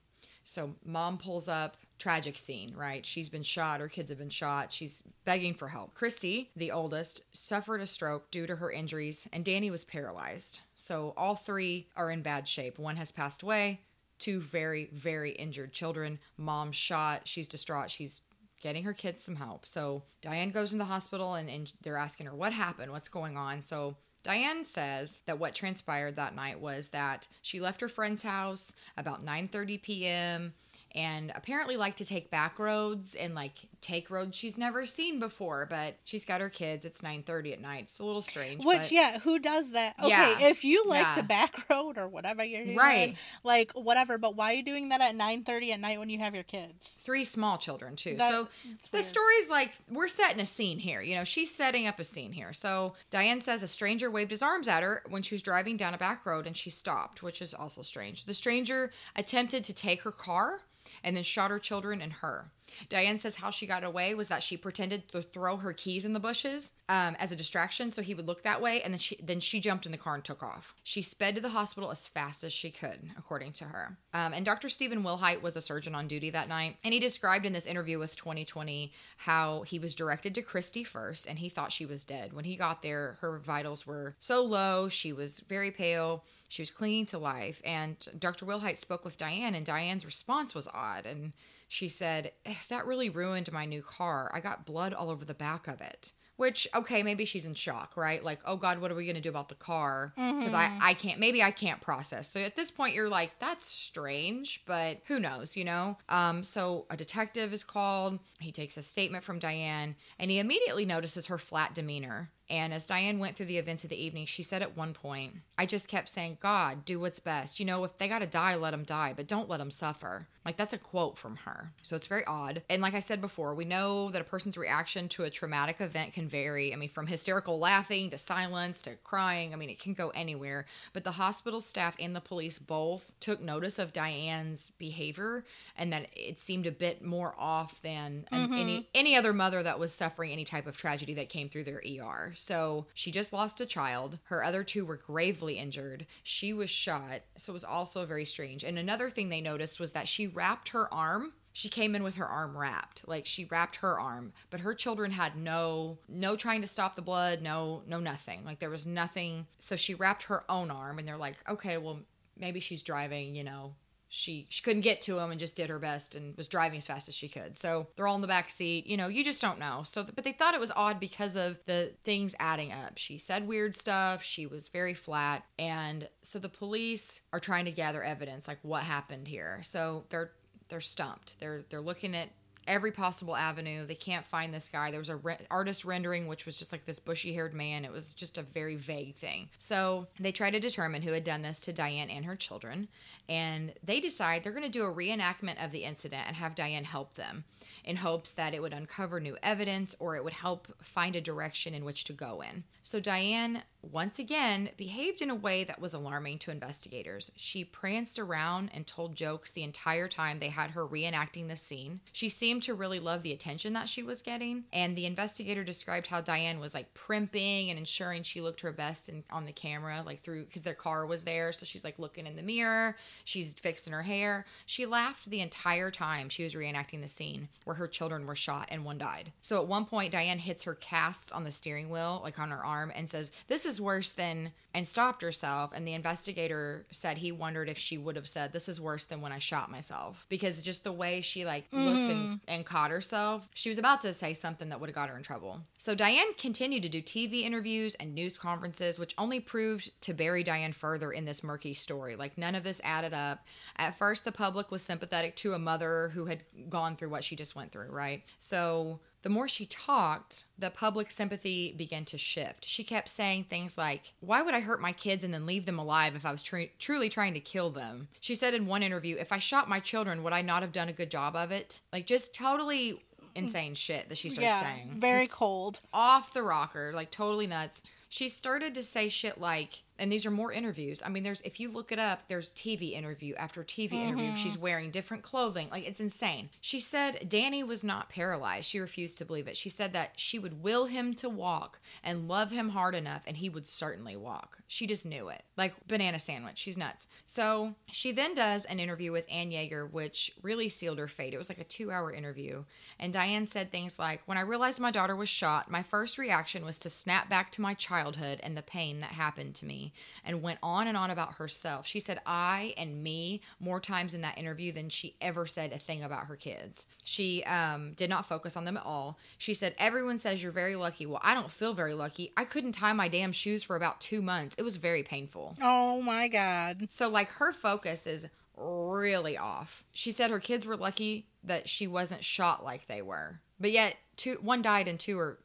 So mom pulls up, tragic scene, right? She's been shot, her kids have been shot. She's begging for help. Christy, the oldest, suffered a stroke due to her injuries, and Danny was paralyzed. So all three are in bad shape. One has passed away, two very, very injured children. Mom shot, she's distraught, she's getting her kids some help. So Diane goes in the hospital and, and they're asking her what happened, what's going on. So Diane says that what transpired that night was that she left her friend's house about 9:30 p.m. and apparently like to take back roads and like take roads she's never seen before, but she's got her kids. It's 9:30 at night. It's a little strange. Which but- yeah, who does that? Okay, Yeah. if you like Yeah. to back road or whatever you're doing, Right. Like whatever, but why are you doing that at nine thirty at night when you have your kids? three small children too. That- so the story's like we're setting a scene here. You know, she's setting up a scene here. So Diane says a stranger waved his arms at her when she was driving down a back road and she stopped, which is also strange. The stranger attempted to take her car and then shot her children and her. Diane says how she got away was that she pretended to throw her keys in the bushes um, as a distraction, so he would look that way, and then she then she jumped in the car and took off. She sped to the hospital as fast as she could, according to her. Um, and Dr. Stephen Wilhite was a surgeon on duty that night, and he described in this interview with 2020 how he was directed to Christy first, and he thought she was dead. When he got there, her vitals were so low, she was very pale. She was clinging to life. And Dr. Wilhite spoke with Diane, and Diane's response was odd. And she said, eh, That really ruined my new car. I got blood all over the back of it. Which, okay, maybe she's in shock, right? Like, oh God, what are we going to do about the car? Because I, I can't, maybe I can't process. So at this point, you're like, that's strange, but who knows, you know? Um, so a detective is called. He takes a statement from Diane, and he immediately notices her flat demeanor. And as Diane went through the events of the evening, she said at one point, I just kept saying, God, do what's best. You know, if they got to die, let them die, but don't let them suffer. Like, that's a quote from her. So it's very odd. And like I said before, we know that a person's reaction to a traumatic event can vary. I mean, from hysterical laughing to silence to crying. I mean, it can go anywhere. But the hospital staff and the police both took notice of Diane's behavior and that it seemed a bit more off than an, any any other mother that was suffering any type of tragedy that came through their ER. So she just lost a child. Her other two were gravely injured. She was shot. So it was also very strange. And another thing they noticed was that she wrapped her arm she came in with her arm wrapped like she wrapped her arm but her children had no no trying to stop the blood no no nothing like there was nothing so she wrapped her own arm and they're like okay well maybe she's driving you know she she couldn't get to him and just did her best and was driving as fast as she could. So they're all in the back seat. You know, you just don't know. So, but they thought it was odd because of the things adding up. She said weird stuff. She was very flat, and so the police are trying to gather evidence, like what happened here. So they're they're stumped. They're they're looking at every possible avenue. They can't find this guy. There was a re- artist rendering, which was just like this bushy haired man. It was just a very vague thing. So they try to determine who had done this to Diane and her children. And they decide they're going to do a reenactment of the incident and have Diane help them in hopes that it would uncover new evidence or it would help find a direction in which to go in. So Diane, once again, behaved in a way that was alarming to investigators. She pranced around and told jokes the entire time they had her reenacting the scene. She seemed to really love the attention that she was getting, and the investigator described how Diane was like primping and ensuring she looked her best in, on the camera, like through because their car was there. So she's like looking in the mirror, she's fixing her hair. She laughed the entire time she was reenacting the scene where her children were shot and one died. So at one point, Diane hits her casts on the steering wheel, like on her arm and says, This is worse than, and stopped herself. And the investigator said he wondered if she would have said, This is worse than when I shot myself. Because just the way she like looked and, mm. and caught herself, she was about to say something that would have got her in trouble. So Diane continued to do TV interviews and news conferences, which only proved to bury Diane further in this murky story. Like none of this added up. At first, the public was sympathetic to a mother who had gone through what she just went through, right? So the more she talked, the public sympathy began to shift. She kept saying things like, Why would I hurt my kids and then leave them alive if I was tr- truly trying to kill them? She said in one interview, If I shot my children, would I not have done a good job of it? Like, just totally insane shit that she started yeah, saying. very It's cold. off the rocker, like totally nuts. She started to say shit like, and these are more interviews. I mean, there's if you look it up, there's TV interview after TV interview. Mm-hmm. She's wearing different clothing. Like it's insane. She said Danny was not paralyzed. She refused to believe it. She said that she would will him to walk and love him hard enough and he would certainly walk. She just knew it. Like banana sandwich. She's nuts. So she then does an interview with Ann Yeager, which really sealed her fate. It was like a two hour interview. And Diane said things like, When I realized my daughter was shot, my first reaction was to snap back to my childhood and the pain that happened to me, and went on and on about herself. She said, I and me more times in that interview than she ever said a thing about her kids. She um, did not focus on them at all. She said, Everyone says you're very lucky. Well, I don't feel very lucky. I couldn't tie my damn shoes for about two months. It was very painful. Oh my god. So, like, her focus is really off. She said her kids were lucky that she wasn't shot like they were, but yet two, one died and two are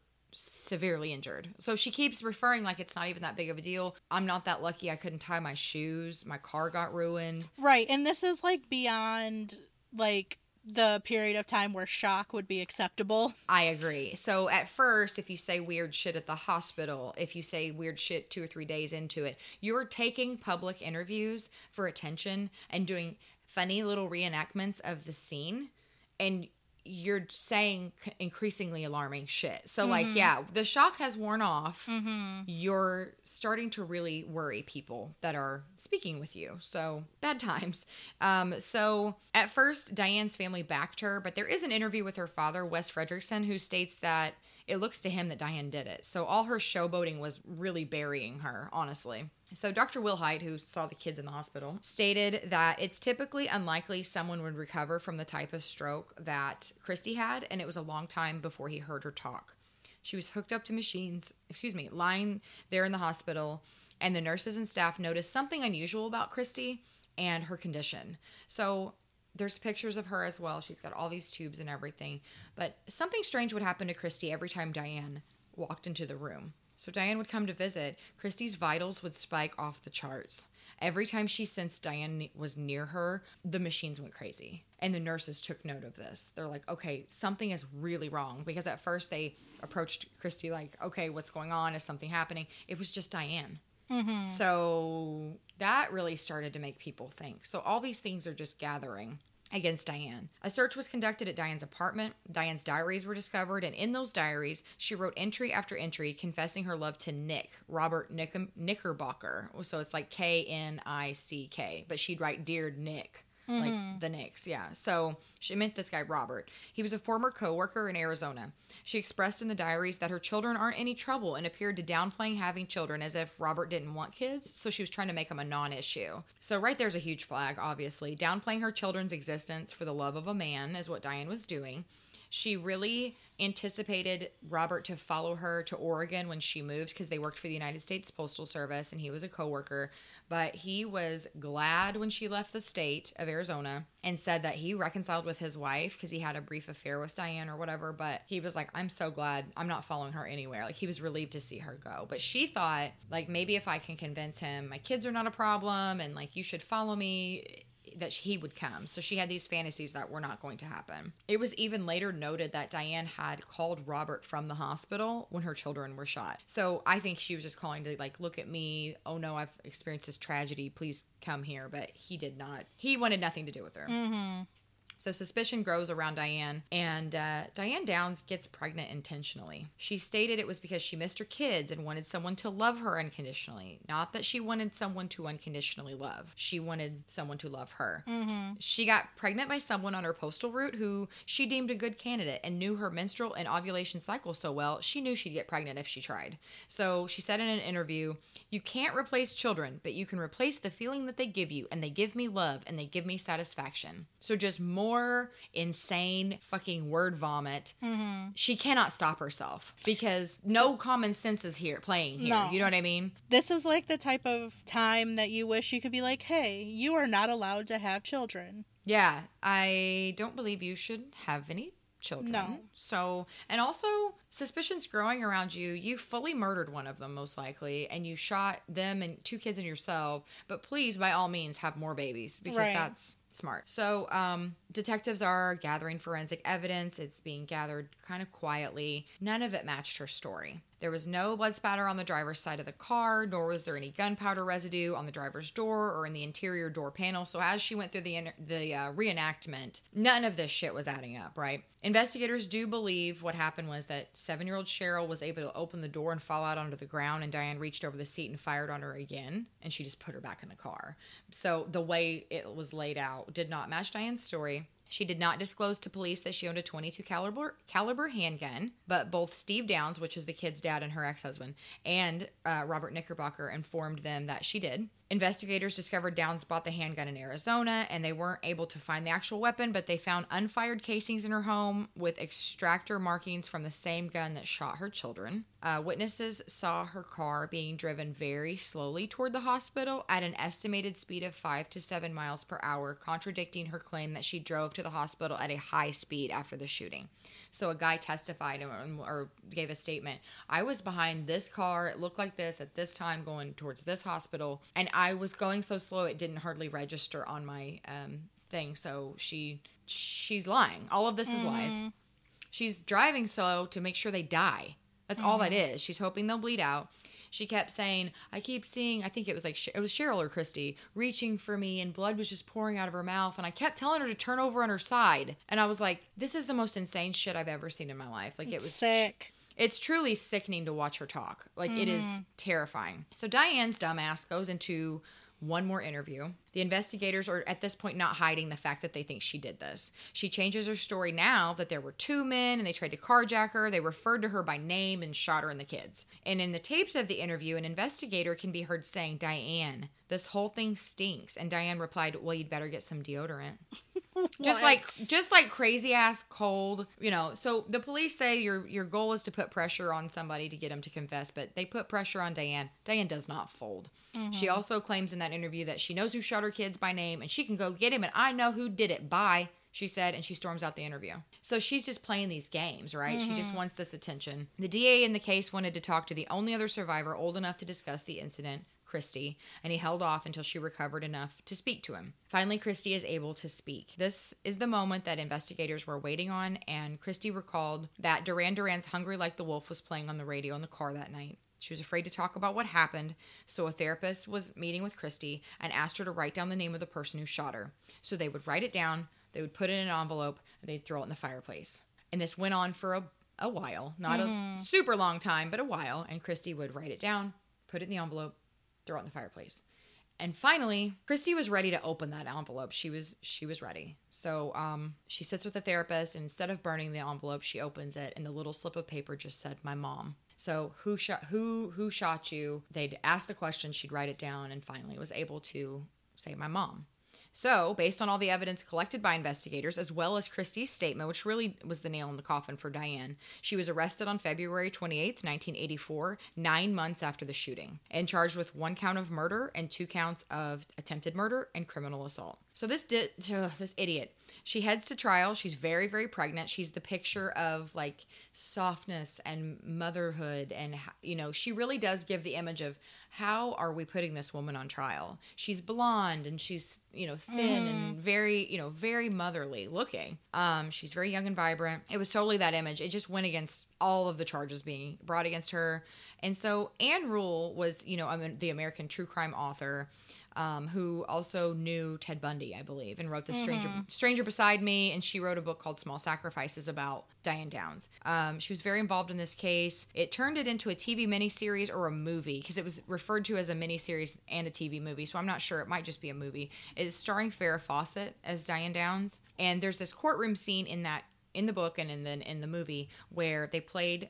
severely injured. So she keeps referring like it's not even that big of a deal. I'm not that lucky. I couldn't tie my shoes. My car got ruined. Right, and this is like beyond like the period of time where shock would be acceptable. I agree. So at first, if you say weird shit at the hospital, if you say weird shit two or three days into it, you're taking public interviews for attention and doing funny little reenactments of the scene. And you're saying increasingly alarming shit. So, like, yeah, the shock has worn off. Mm-hmm. You're starting to really worry people that are speaking with you. So, bad times. Um, so, at first, Diane's family backed her, but there is an interview with her father, Wes Fredrickson, who states that it looks to him that Diane did it. So, all her showboating was really burying her, honestly. So, Dr. Wilhite, who saw the kids in the hospital, stated that it's typically unlikely someone would recover from the type of stroke that Christy had, and it was a long time before he heard her talk. She was hooked up to machines, excuse me, lying there in the hospital, and the nurses and staff noticed something unusual about Christy and her condition. So, there's pictures of her as well. She's got all these tubes and everything. But something strange would happen to Christy every time Diane walked into the room. So Diane would come to visit, Christy's vitals would spike off the charts. Every time she sensed Diane was near her, the machines went crazy. And the nurses took note of this. They're like, okay, something is really wrong. Because at first they approached Christy like, okay, what's going on? Is something happening? It was just Diane. Mm-hmm. So that really started to make people think. So all these things are just gathering against Diane. A search was conducted at Diane's apartment. Diane's diaries were discovered, and in those diaries, she wrote entry after entry confessing her love to Nick, Robert Nick- Knickerbocker. So it's like K N I C K, but she'd write Dear Nick. Like mm-hmm. the Knicks, yeah. So she meant this guy, Robert. He was a former co worker in Arizona. She expressed in the diaries that her children aren't any trouble and appeared to downplaying having children as if Robert didn't want kids, so she was trying to make them a non issue. So, right there's a huge flag, obviously. Downplaying her children's existence for the love of a man is what Diane was doing. She really anticipated Robert to follow her to Oregon when she moved because they worked for the United States Postal Service and he was a coworker. But he was glad when she left the state of Arizona and said that he reconciled with his wife because he had a brief affair with Diane or whatever. But he was like, I'm so glad I'm not following her anywhere. Like he was relieved to see her go. But she thought, like, maybe if I can convince him my kids are not a problem and like you should follow me that he would come. So she had these fantasies that were not going to happen. It was even later noted that Diane had called Robert from the hospital when her children were shot. So I think she was just calling to like look at me. Oh no, I've experienced this tragedy. Please come here. But he did not. He wanted nothing to do with her. Mm-hmm. So suspicion grows around Diane, and uh, Diane Downs gets pregnant intentionally. She stated it was because she missed her kids and wanted someone to love her unconditionally. Not that she wanted someone to unconditionally love. She wanted someone to love her. She got pregnant by someone on her postal route who she deemed a good candidate and knew her menstrual and ovulation cycle so well, she knew she'd get pregnant if she tried. So she said in an interview, You can't replace children, but you can replace the feeling that they give you, and they give me love and they give me satisfaction. So just more insane fucking word vomit. She cannot stop herself because no common sense is here playing here. No. You know what I mean? This is like the type of time that you wish you could be like, hey, you are not allowed to have children. Yeah, I don't believe you should have any children. No. So, and also suspicions growing around you. You fully murdered one of them, most likely, and you shot them and two kids and yourself. But please, by all means, have more babies because Right. that's smart. So, um, detectives are gathering forensic evidence. It's being gathered kind of quietly. None of it matched her story. There was no blood spatter on the driver's side of the car, nor was there any gunpowder residue on the driver's door or in the interior door panel. So as she went through the the uh, reenactment, none of this shit was adding up, right? Investigators do believe what happened was that seven-year-old Cheryl was able to open the door and fall out onto the ground, and Diane reached over the seat and fired on her again, and she just put her back in the car. So the way it was laid out did not match Diane's story. She did not disclose to police that she owned a 22 caliber caliber handgun, but both Steve Downs, which is the kid's dad and her ex-husband, and uh, Robert Knickerbocker informed them that she did. Investigators discovered Downs bought the handgun in Arizona, and they weren't able to find the actual weapon, but they found unfired casings in her home with extractor markings from the same gun that shot her children. Uh, witnesses saw her car being driven very slowly toward the hospital at an estimated speed of five to seven miles per hour, contradicting her claim that she drove to the hospital at a high speed after the shooting. So a guy testified or, um, or gave a statement. I was behind this car. It looked like this at this time, going towards this hospital, and I was going so slow it didn't hardly register on my um, thing. So she she's lying. All of this is lies. Mm-hmm. She's driving slow to make sure they die. That's all that mm-hmm. is. She's hoping they'll bleed out. She kept saying, I keep seeing, I think it was like, it was Cheryl or Christy reaching for me and blood was just pouring out of her mouth. And I kept telling her to turn over on her side. And I was like, this is the most insane shit I've ever seen in my life. Like, it was sick. It's truly sickening to watch her talk. Like, it is mm-hmm. terrifying. So, Diane's dumbass goes into one more interview. The investigators are at this point not hiding the fact that they think she did this. She changes her story now that there were two men and they tried to carjack her. They referred to her by name and shot her and the kids. And in the tapes of the interview, an investigator can be heard saying, Diane, this whole thing stinks. And Diane replied, Well, you'd better get some deodorant. just like just like crazy ass cold you know so the police say your your goal is to put pressure on somebody to get them to confess but they put pressure on diane diane does not fold mm-hmm. she also claims in that interview that she knows who shot her kids by name and she can go get him and i know who did it bye she said and she storms out the interview so she's just playing these games right she just mm-hmm. wants this attention the da in the case wanted to talk to the only other survivor old enough to discuss the incident Christy, and he held off until she recovered enough to speak to him. Finally, Christy is able to speak. This is the moment that investigators were waiting on, and Christy recalled that Duran Duran's Hungry Like the Wolf was playing on the radio in the car that night. She was afraid to talk about what happened, so a therapist was meeting with Christy and asked her to write down the name of the person who shot her. So they would write it down, they would put it in an envelope, and they'd throw it in the fireplace. And this went on for a, a while, not a super long time, but a while. And Christy would write it down, put it in the envelope, throw it in the fireplace. And finally, Christy was ready to open that envelope. She was she was ready. So um, she sits with the therapist, and instead of burning the envelope, she opens it, and the little slip of paper just said, "My mom." So who shot who who shot you? They'd ask the question. She'd write it down, and finally was able to say, "My mom." So, based on all the evidence collected by investigators, as well as Christie's statement, which really was the nail in the coffin for Diane, she was arrested on February 28th, 1984, nine months after the shooting, and charged with one count of murder and two counts of attempted murder and criminal assault. So, this di- ugh, this idiot, she heads to trial. She's very, very pregnant. She's the picture of like softness and motherhood. And, you know, she really does give the image of how are we putting this woman on trial? She's blonde and she's, you know, thin and very, you know, very motherly looking. Um, she's very young and vibrant. It was totally that image. It just went against all of the charges being brought against her. And so Ann Rule was, you know, the American true crime author um, who also knew Ted Bundy, I believe, and wrote The Stranger Stranger Beside Me, and she wrote a book called Small Sacrifices about Diane Downs. Um, she was very involved in this case. It turned it into a TV miniseries or a movie because it was referred to as a miniseries and a TV movie. So I'm not sure. It might just be a movie. It's starring Farrah Fawcett as Diane Downs, and there's this courtroom scene in that in the book and in the in the movie where they played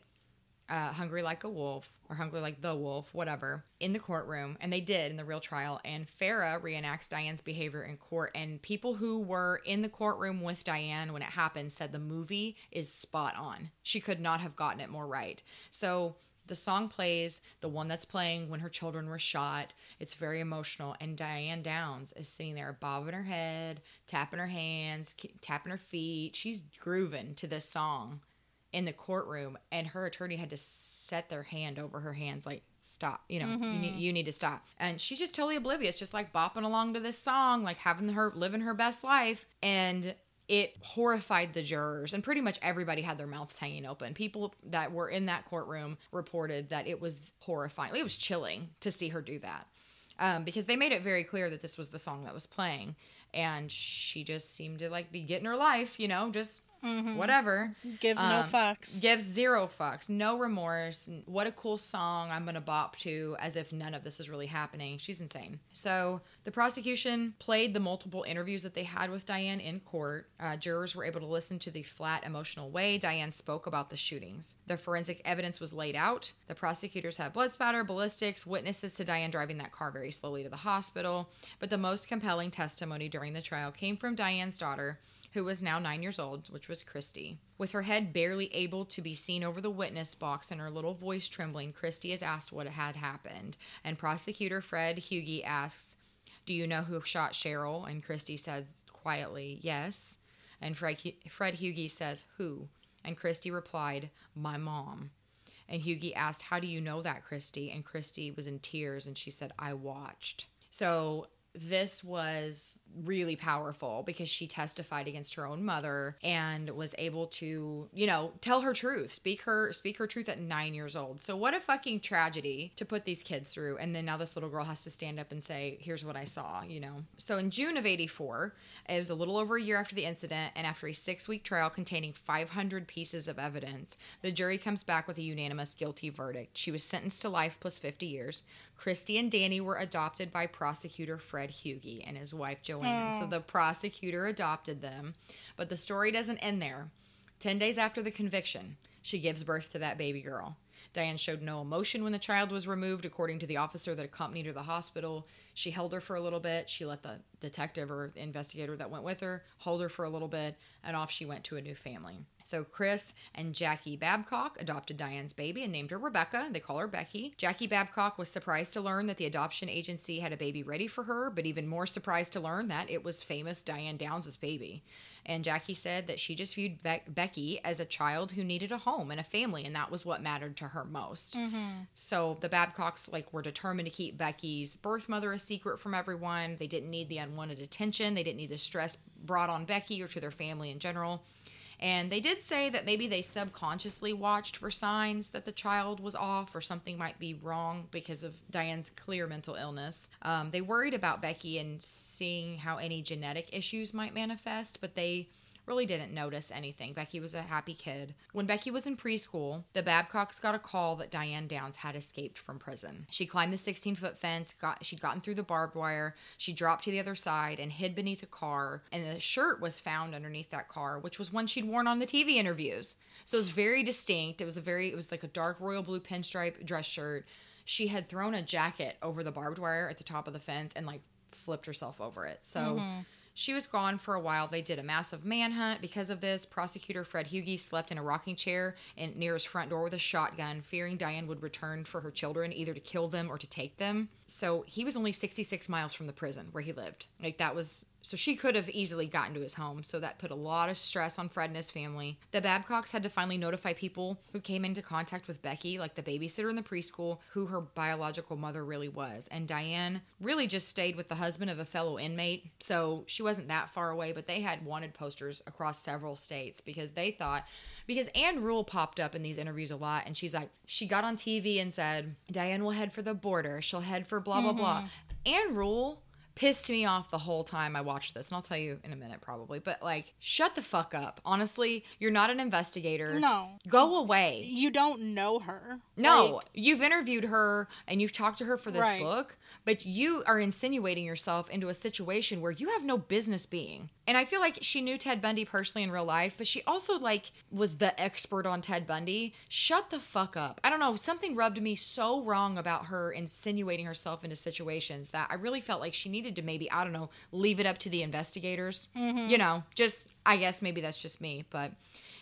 uh, Hungry Like a Wolf or Hungry Like the Wolf, whatever, in the courtroom. And they did in the real trial. And Farrah reenacts Diane's behavior in court. And people who were in the courtroom with Diane when it happened said the movie is spot on. She could not have gotten it more right. So the song plays, the one that's playing when her children were shot. It's very emotional. And Diane Downs is sitting there bobbing her head, tapping her hands, tapping her feet. She's grooving to this song in the courtroom and her attorney had to set their hand over her hands like stop you know you, need, you need to stop. And she's just totally oblivious just like bopping along to this song like having her living her best life and it horrified the jurors and pretty much everybody had their mouths hanging open. People that were in that courtroom reported that it was horrifying it was chilling to see her do that um, because they made it very clear that this was the song that was playing and she just seemed to like be getting her life you know just whatever Gives no Um, fucks. Gives zero fucks, no remorse. What a cool song I'm gonna bop to as if none of this is really happening. She's insane. So the prosecution played the multiple interviews that they had with Diane in court. Uh, jurors were able to listen to the flat, emotional way Diane spoke about the shootings. The forensic evidence was laid out. The prosecutors had blood spatter, ballistics, witnesses to Diane driving that car very slowly to the hospital. But the most compelling testimony during the trial came from Diane's daughter who was now nine years old, which was Christy. With her head barely able to be seen over the witness box and her little voice trembling, Christy is asked what had happened. And prosecutor Fred Hugi asks, Do you know who shot Cheryl? And Christy says quietly, Yes. And Fred, Fred says, Who? And Christy replied, My mom. And Hugi asked, How do you know that, Christy? And Christy was in tears and she said, I watched. So this was really powerful because she testified against her own mother and was able to, you know, tell her truth, speak her speak her truth at 9 years old. So what a fucking tragedy to put these kids through and then now this little girl has to stand up and say, "Here's what I saw," you know. So in June of 84, it was a little over a year after the incident and after a 6-week trial containing 500 pieces of evidence, the jury comes back with a unanimous guilty verdict. She was sentenced to life plus 50 years. Christy and Danny were adopted by prosecutor Fred Hugi and his wife Joanne. So the prosecutor adopted them. But the story doesn't end there. 10 days after the conviction, she gives birth to that baby girl. Diane showed no emotion when the child was removed, according to the officer that accompanied her to the hospital. She held her for a little bit. She let the detective or investigator that went with her hold her for a little bit, and off she went to a new family. So Chris and Jackie Babcock adopted Diane's baby and named her Rebecca. They call her Becky. Jackie Babcock was surprised to learn that the adoption agency had a baby ready for her, but even more surprised to learn that it was famous Diane Downs' baby. And Jackie said that she just viewed Be- Becky as a child who needed a home and a family, and that was what mattered to her most. Mm-hmm. So the Babcocks like were determined to keep Becky's birth mother a secret from everyone. They didn't need the unwanted attention. They didn't need the stress brought on Becky or to their family in general. And they did say that maybe they subconsciously watched for signs that the child was off or something might be wrong because of Diane's clear mental illness. Um, they worried about Becky and seeing how any genetic issues might manifest, but they really didn't notice anything. Becky was a happy kid. When Becky was in preschool, the Babcocks got a call that Diane Downs had escaped from prison. She climbed the 16 foot fence, got she'd gotten through the barbed wire, she dropped to the other side and hid beneath a car, and the shirt was found underneath that car, which was one she'd worn on the TV interviews. So it was very distinct. It was a very it was like a dark royal blue pinstripe dress shirt. She had thrown a jacket over the barbed wire at the top of the fence and like flipped herself over it. So mm-hmm. She was gone for a while. They did a massive manhunt because of this. Prosecutor Fred Hugi slept in a rocking chair in, near his front door with a shotgun, fearing Diane would return for her children, either to kill them or to take them. So he was only 66 miles from the prison where he lived. Like that was. So she could have easily gotten to his home. So that put a lot of stress on Fred and his family. The Babcocks had to finally notify people who came into contact with Becky, like the babysitter in the preschool, who her biological mother really was. And Diane really just stayed with the husband of a fellow inmate. So she wasn't that far away, but they had wanted posters across several states because they thought because Ann Rule popped up in these interviews a lot and she's like she got on TV and said Diane will head for the border. She'll head for blah blah blah. Mm-hmm. Ann Rule pissed me off the whole time I watched this, and I'll tell you in a minute probably. But like, shut the fuck up. Honestly, you're not an investigator. No. Go away. You don't know her. No, Like, you've interviewed her and you've talked to her for this Right. book, but you are insinuating yourself into a situation where you have no business being. And I feel like she knew Ted Bundy personally in real life, but she also like was the expert on Ted Bundy. Shut the fuck up. I don't know, something rubbed me so wrong about her insinuating herself into situations that I really felt like she needed to maybe, I don't know, leave it up to the investigators. Mm-hmm. You know, just I guess maybe that's just me, but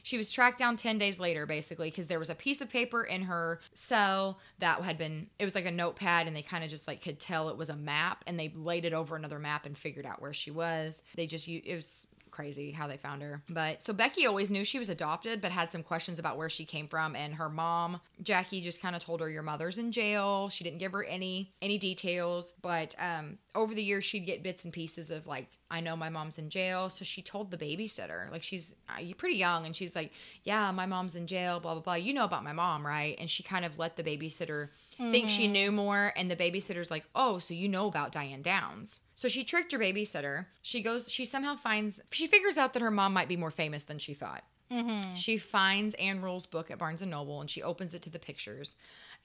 she was tracked down 10 days later, basically, because there was a piece of paper in her cell that had been, it was like a notepad, and they kind of just like could tell it was a map, and they laid it over another map and figured out where she was. They just, it was crazy how they found her. But so Becky always knew she was adopted, but had some questions about where she came from. And her mom, Jackie, just kind of told her, Your mother's in jail. She didn't give her any any details. But um over the years she'd get bits and pieces of like, I know my mom's in jail. So she told the babysitter, like she's uh, pretty young, and she's like, Yeah, my mom's in jail, blah blah blah. You know about my mom, right? And she kind of let the babysitter think she mm-hmm. knew more and the babysitter's like oh so you know about diane downs. So she tricked her babysitter. She goes she somehow finds she figures out that her mom might be more famous than she thought. Mm-hmm. She finds ann rule's book at barnes and noble and she opens it to the pictures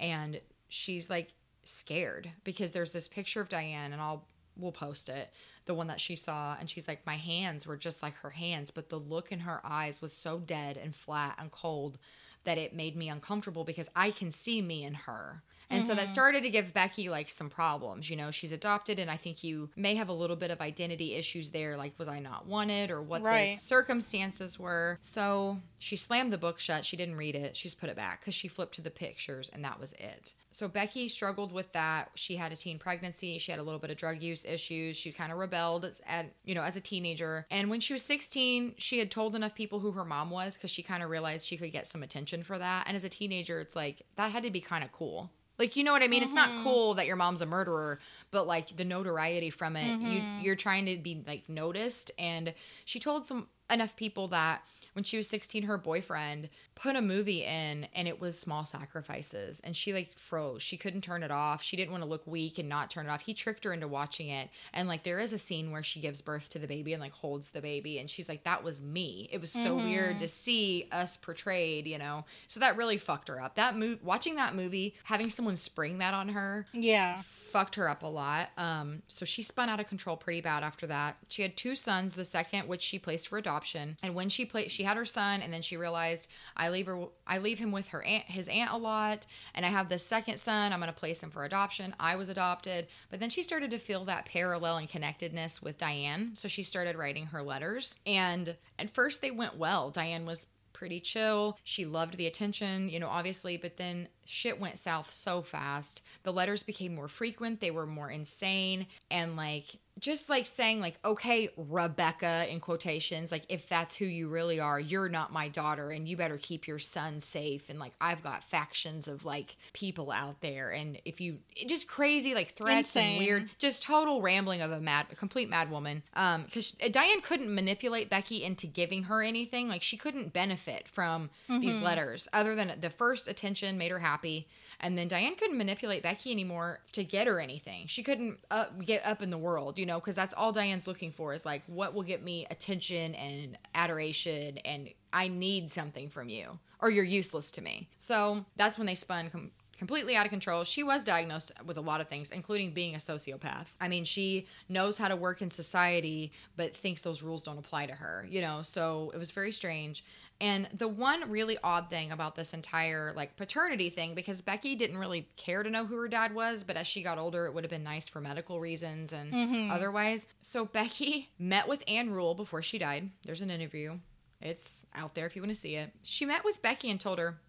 and she's like scared because there's this picture of diane and i'll we'll post it the one that she saw and she's like my hands were just like her hands but the look in her eyes was so dead and flat and cold that it made me uncomfortable because I can see me in her. And so that mm-hmm. started to give Becky like some problems. You know, she's adopted, and I think you may have a little bit of identity issues there. Like, was I not wanted, or what the circumstances were? So she slammed the book shut. She didn't read it. She's put it back because she flipped to the pictures, and that was it. So Becky struggled with that. She had a teen pregnancy. She had a little bit of drug use issues. She kind of rebelled at you know as a teenager. And when she was 16, she had told enough people who her mom was because she kind of realized she could get some attention for that. And as a teenager, it's like that had to be kind of cool. Like you know what I mean? It's not mm-hmm. cool that your mom's a murderer, but like the notoriety from it, you mm-hmm. you're trying to be like noticed. And she told some enough people that when she was 16 her boyfriend put a movie in and it was small sacrifices. And she like froze. She couldn't turn it off. She didn't want to look weak and not turn it off. He tricked her into watching it. And like there is a scene where she gives birth to the baby and like holds the baby. And she's like that was me. It was so weird to mm-hmm. see us portrayed you know? So that really fucked her up. That movie watching that movie having someone spring that on her Yeah. Fucked her up a lot. Um, so she spun out of control pretty bad after that. She had two sons, the second which she placed for adoption. And when she played, she had her son, and then she realized I leave her, I leave him with her aunt, his aunt a lot, and I have this second son. I'm gonna place him for adoption. I was adopted, but then she started to feel that parallel and connectedness with Diane. So she started writing her letters, and at first they went well. Diane was pretty chill. She loved the attention, you know, obviously, but then shit went south so fast. The letters became more frequent, they were more insane, and like just like saying like okay rebecca in quotations like if that's who you really are you're not my daughter and you better keep your son safe and like i've got factions of like people out there and if you just crazy like threats Insane. and weird just total rambling of a mad a complete mad woman um because diane couldn't manipulate becky into giving her anything like she couldn't benefit from these letters other than the first attention made her happy and then Diane couldn't manipulate Becky anymore to get her anything. She couldn't up, get up in the world, you know, because that's all Diane's looking for is like, what will get me attention and adoration, and I need something from you, or you're useless to me. So that's when they spun com- completely out of control. She was diagnosed with a lot of things, including being a sociopath. I mean, she knows how to work in society, but thinks those rules don't apply to her, you know, so it was very strange. And the one really odd thing about this entire like paternity thing, because Becky didn't really care to know who her dad was, but as she got older, it would have been nice for medical reasons and mm-hmm. otherwise. So Becky met with Ann Rule before she died. There's an interview. It's out there if you want to see it. She met with Becky and told her,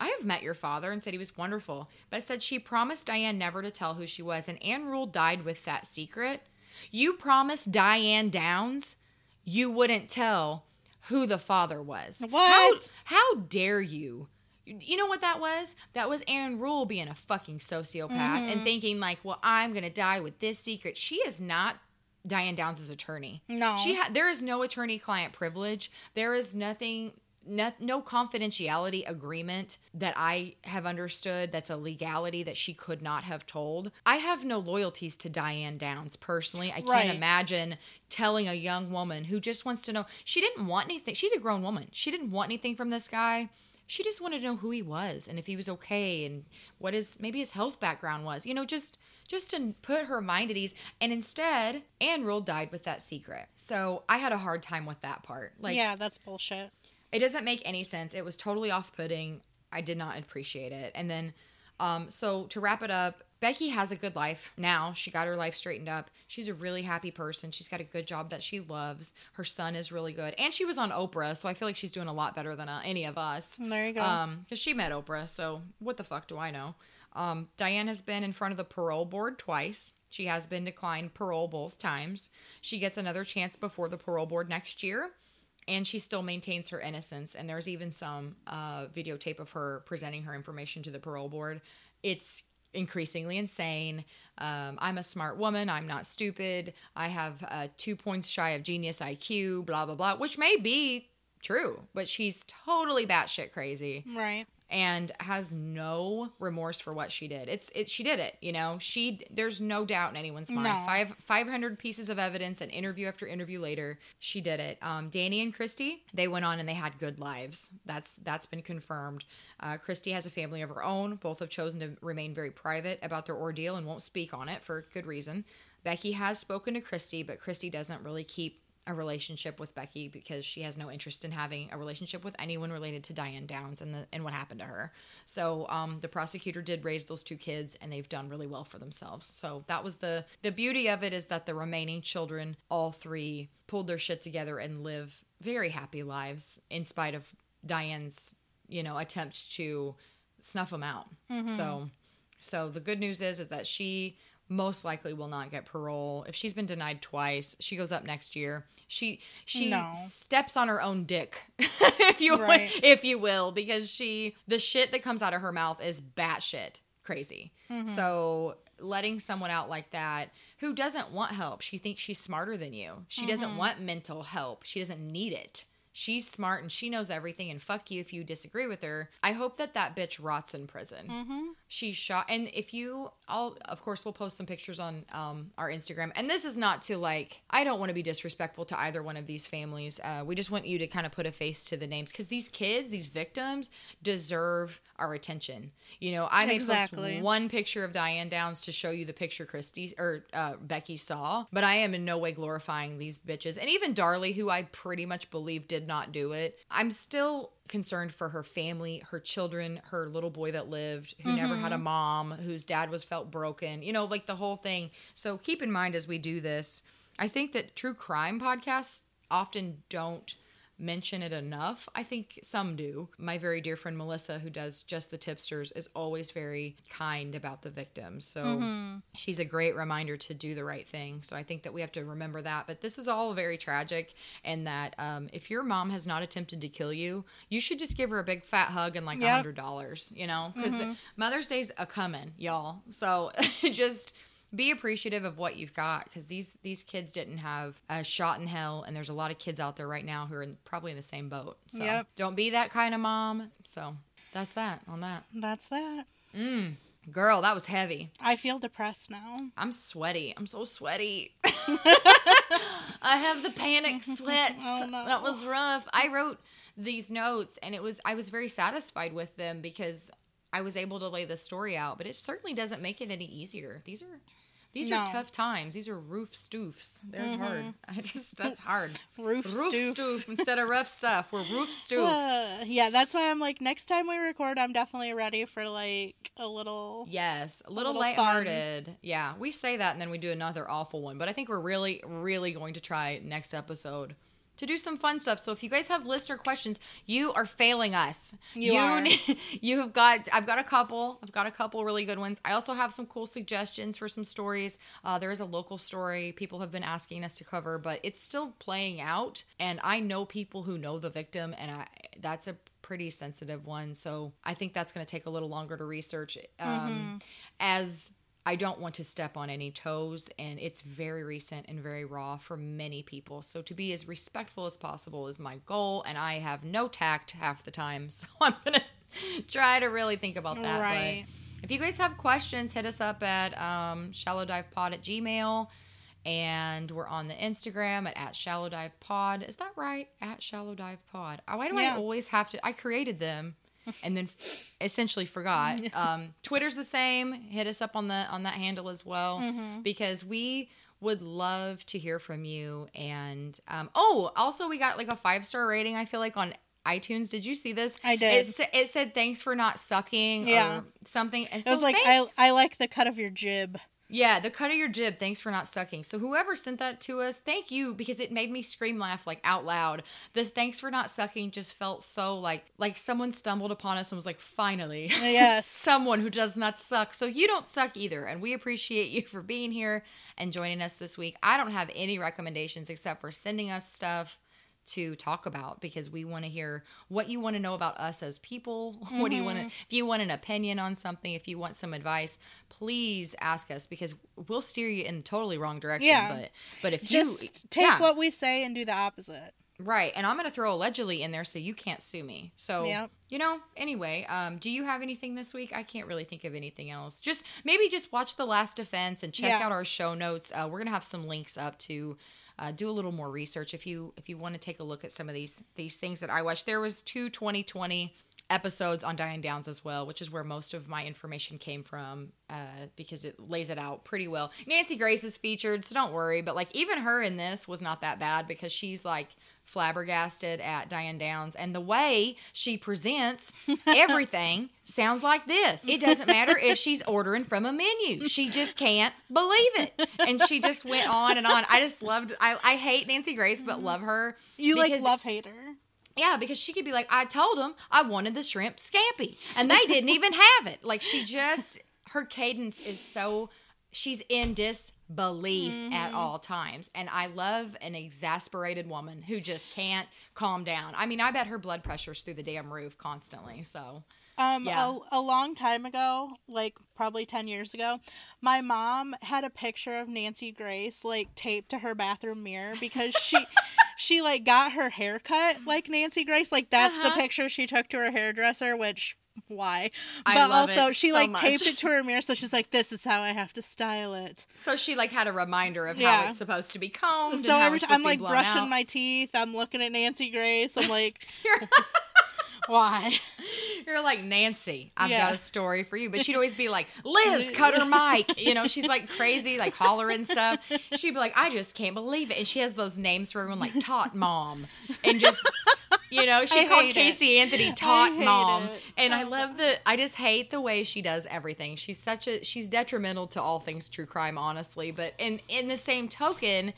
I have met your father and said he was wonderful, but said she promised Diane never to tell who she was, and Ann Rule died with that secret. You promised Diane Downs you wouldn't tell who the father was. What? How, how dare you? You know what that was? That was Ann Rule being a fucking sociopath and mm-hmm. thinking like, "Well, I'm gonna die with this secret." She is not Diane Downs' attorney. No. she ha- there is no attorney-client privilege. There is nothing. No, no confidentiality agreement that I have understood that's a legality that she could not have told. I have no loyalties to Diane Downs personally. I can't imagine telling a young woman who just wants to know. She didn't want anything. She's a grown woman. She didn't want anything from this guy. She just wanted to know who he was and if he was okay and what his maybe his health background was. You know, just just to put her mind at ease. And instead, Ann Rule died with that secret. So I had a hard time with that part. Like, yeah, that's bullshit. It doesn't make any sense. It was totally off putting. I did not appreciate it. And then, um, so to wrap it up, Becky has a good life now. She got her life straightened up. She's a really happy person. She's got a good job that she loves. Her son is really good. And she was on Oprah, so I feel like she's doing a lot better than uh, any of us. There you go. Um, because she met Oprah, so what the fuck do I know? Um, Diane has been in front of the parole board twice. She has been declined parole both times. She gets another chance before the parole board next year, and she still maintains her innocence. And there's even some uh, videotape of her presenting her information to the parole board. It's increasingly insane. Um, I'm a smart woman. I'm not stupid. I have uh, two points shy of genius IQ, blah, blah, blah, which may be true, but she's totally batshit crazy right. And has no remorse for what she did. It's it she did it, you know. She there's no doubt in anyone's mind. No. Five 500 pieces of evidence and interview after interview later, she did it. Um Danny and Christy, they went on and they had good lives. That's that's been confirmed. Uh, Christy has a family of her own. Both have chosen to remain very private about their ordeal and won't speak on it for good reason. Becky has spoken to Christy, but Christy doesn't really keep a relationship with Becky because she has no interest in having a relationship with anyone related to Diane Downs and the and what happened to her. So um, the prosecutor did raise those two kids, and they've done really well for themselves. So that was the the beauty of it is that the remaining children, all three, pulled their shit together and live very happy lives in spite of Diane's you know attempt to snuff them out. So so the good news is is that she most likely will not get parole. If she's been denied twice, she goes up next year. She she No. steps on her own dick, if you Right. if you will, because she the shit that comes out of her mouth is batshit crazy. Mm-hmm. So letting someone out like that who doesn't want help, she thinks she's smarter than you. She doesn't mm-hmm. want mental help. She doesn't need it. She's smart and she knows everything and fuck you if you disagree with her. I hope that that bitch rots in prison. Mm-hmm. She's shot and if you I'll of course we'll post some pictures on um our Instagram. And this is not to like I don't want to be disrespectful to either one of these families. Uh we just want you to kind of put a face to the names cuz these kids, these victims deserve our attention. You know, I may Exactly. post one picture of Diane Downs to show you the picture Christy or uh, Becky saw, but I am in no way glorifying these bitches. And even Darlie, who I pretty much believe did not do it, I'm still concerned for her family, her children, her little boy that lived, who never had a mm-hmm. mom, whose dad was felt broken, you know, like the whole thing. So keep in mind as we do this, I think that true crime podcasts often don't mention it enough. I think some do. My very dear friend Melissa, who does Just the Tipsters, is always very kind about the victims. So she's a great reminder to do the right thing. So I think that we have to remember that. But this is all very tragic, and that um, if your mom has not attempted to kill you, you should just give her a big fat hug and like a Yep. hundred dollars. You know, because Mother's Day's a coming, y'all. So just be appreciative of what you've got because these these kids didn't have a shot in hell and there's a lot of kids out there right now who are in, probably in the same boat. So Yep. don't be that kind of mom. So that's that on that. That's that. Mm. girl that was heavy. I feel depressed now. i'm sweaty. I'm so sweaty. I have the panic oh, sweats. Oh, no. that was rough. I wrote these notes and it was i was very satisfied with them because i was able to lay the story out but it certainly doesn't make it any easier. These are these No. are tough times these are roof stoofs they're hard i just that's hard Roof, roof stoof. stoof instead of rough stuff we're roof stoofs Uh, yeah, that's why I'm like, next time we record, I'm definitely ready for like a little. Yes, a little, little lighthearted. Yeah, we say that and then we do another awful one. But I think we're really, really going to try next episode to do some fun stuff. So if you guys have lists or questions, you are failing us. You are. you have got. I've got a couple. I've got a couple really good ones. I also have some cool suggestions for some stories. Uh, there is a local story people have been asking us to cover, but it's still playing out. And I know people who know the victim, and I that's a pretty sensitive one. So I think that's going to take a little longer to research. Um, As I don't want to step on any toes, and it's very recent and very raw for many people. So to be as respectful as possible is my goal, and I have no tact half the time. So I'm gonna try to really think about that. but if you guys have questions, hit us up at um, shallowdivepod at gmail. And we're on the Instagram at, at shallow dive pod. Is that right? At shallow dive pod. Why do Yeah. I always have to? I created them and then f- essentially forgot. Um, Twitter's the same. Hit us up on the on that handle as well Mm-hmm. because we would love to hear from you. And um, oh, also we got like a five star rating. I feel like on iTunes. Did you see this? I did. It, it said thanks for not sucking Yeah. or something. And It so was like, thank- I, I like the cut of your jib. Yeah, the cut of your jib. Thanks for not sucking. So whoever sent that to us, thank you because it made me scream laugh like out loud. The thanks for not sucking just felt so like like someone stumbled upon us and was like, finally, Yes. someone who does not suck. So you don't suck either, and we appreciate you for being here and joining us this week. I don't have any recommendations except for sending us stuff to talk about because we want to hear what you want to know about us as people. What do you want to, if you want an opinion on something, if you want some advice, please ask us because we'll steer you in the totally wrong direction. Yeah. But, but if you Just you take yeah, what we say and do the opposite. right. And I'm going to throw allegedly in there so you can't sue me. So, Yep. you know, anyway, um, do you have anything this week? I can't really think of anything else. Just maybe just watch The Last Defense and check Yeah. out our show notes. Uh, we're going to have some links up to uh, do a little more research if you if you want to take a look at some of these these things that I watched. There was two 2020 episodes on Diane Downs as well, which is where most of my information came from uh, because it lays it out pretty well. Nancy Grace is featured, so don't worry. But like even her in this was not that bad because she's like flabbergasted at Diane Downs and the way she presents everything sounds like this. It doesn't matter if she's ordering from a menu. She just can't believe it. And she just went on and on. I just loved I, I hate Nancy Grace but love her. You like because- love hater. yeah, because she could be like, I told them I wanted the shrimp scampi, and they didn't even have it. Like she just, her cadence is so, she's in disbelief at all times, and I love an exasperated woman who just can't calm down. I mean, I bet her blood pressure's through the damn roof constantly. So Um, Yeah. a, a long time ago, like probably 10 years ago, my mom had a picture of Nancy Grace like taped to her bathroom mirror because she she like got her hair cut like Nancy Grace. Like that's the Uh-huh. picture she took to her hairdresser, which why? I but also she so like much. taped it to her mirror so she's like this is how I have to style it. So she like had a reminder of how it's supposed to be combed. So every time I'm supposed to be like brushing out. my teeth, I'm looking at Nancy Grace. I'm like, why? You're like Nancy. I've Yeah. got a story for you, but she'd always be like, "Liz, cut her mic." You know, she's like crazy, like hollering stuff. She'd be like, "I just can't believe it," and she has those names for everyone, like Tot Mom, and just. You know, she called hate it. Casey Anthony Tot Mom, it. and I Oh, love the. I just hate the way she does everything. She's such a. She's detrimental to all things true crime, honestly. But in in the same token,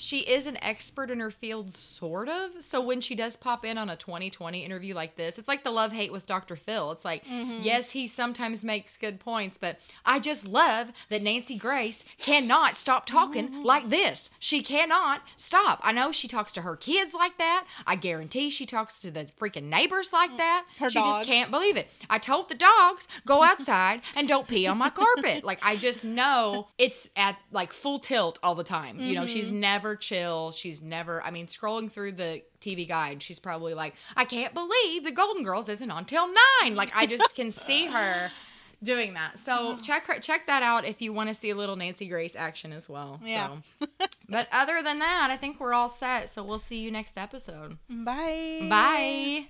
she is an expert in her field, sort of. So when she does pop in on a 2020 interview like this, it's like the love hate with Dr. Phil. It's like, Mm-hmm. yes, he sometimes makes good points, but I just love that Nancy Grace cannot stop talking Mm-hmm. like this. She cannot stop. I know she talks to her kids like that. I guarantee she talks to the freaking neighbors like that. Mm, Her she dogs. just can't believe it. I told the dogs, go outside and don't pee on my carpet. Like I just know it's at like full tilt all the time. You know, she's Mm-hmm. Never chill. She's never I mean, scrolling through the TV guide, she's probably like, I can't believe the Golden Girls isn't on till nine. Like I just can see her doing that. So check her check that out if you want to see a little Nancy Grace action as well. Yeah. So. but other than that, I think we're all set. So we'll see you next episode. Bye. Bye.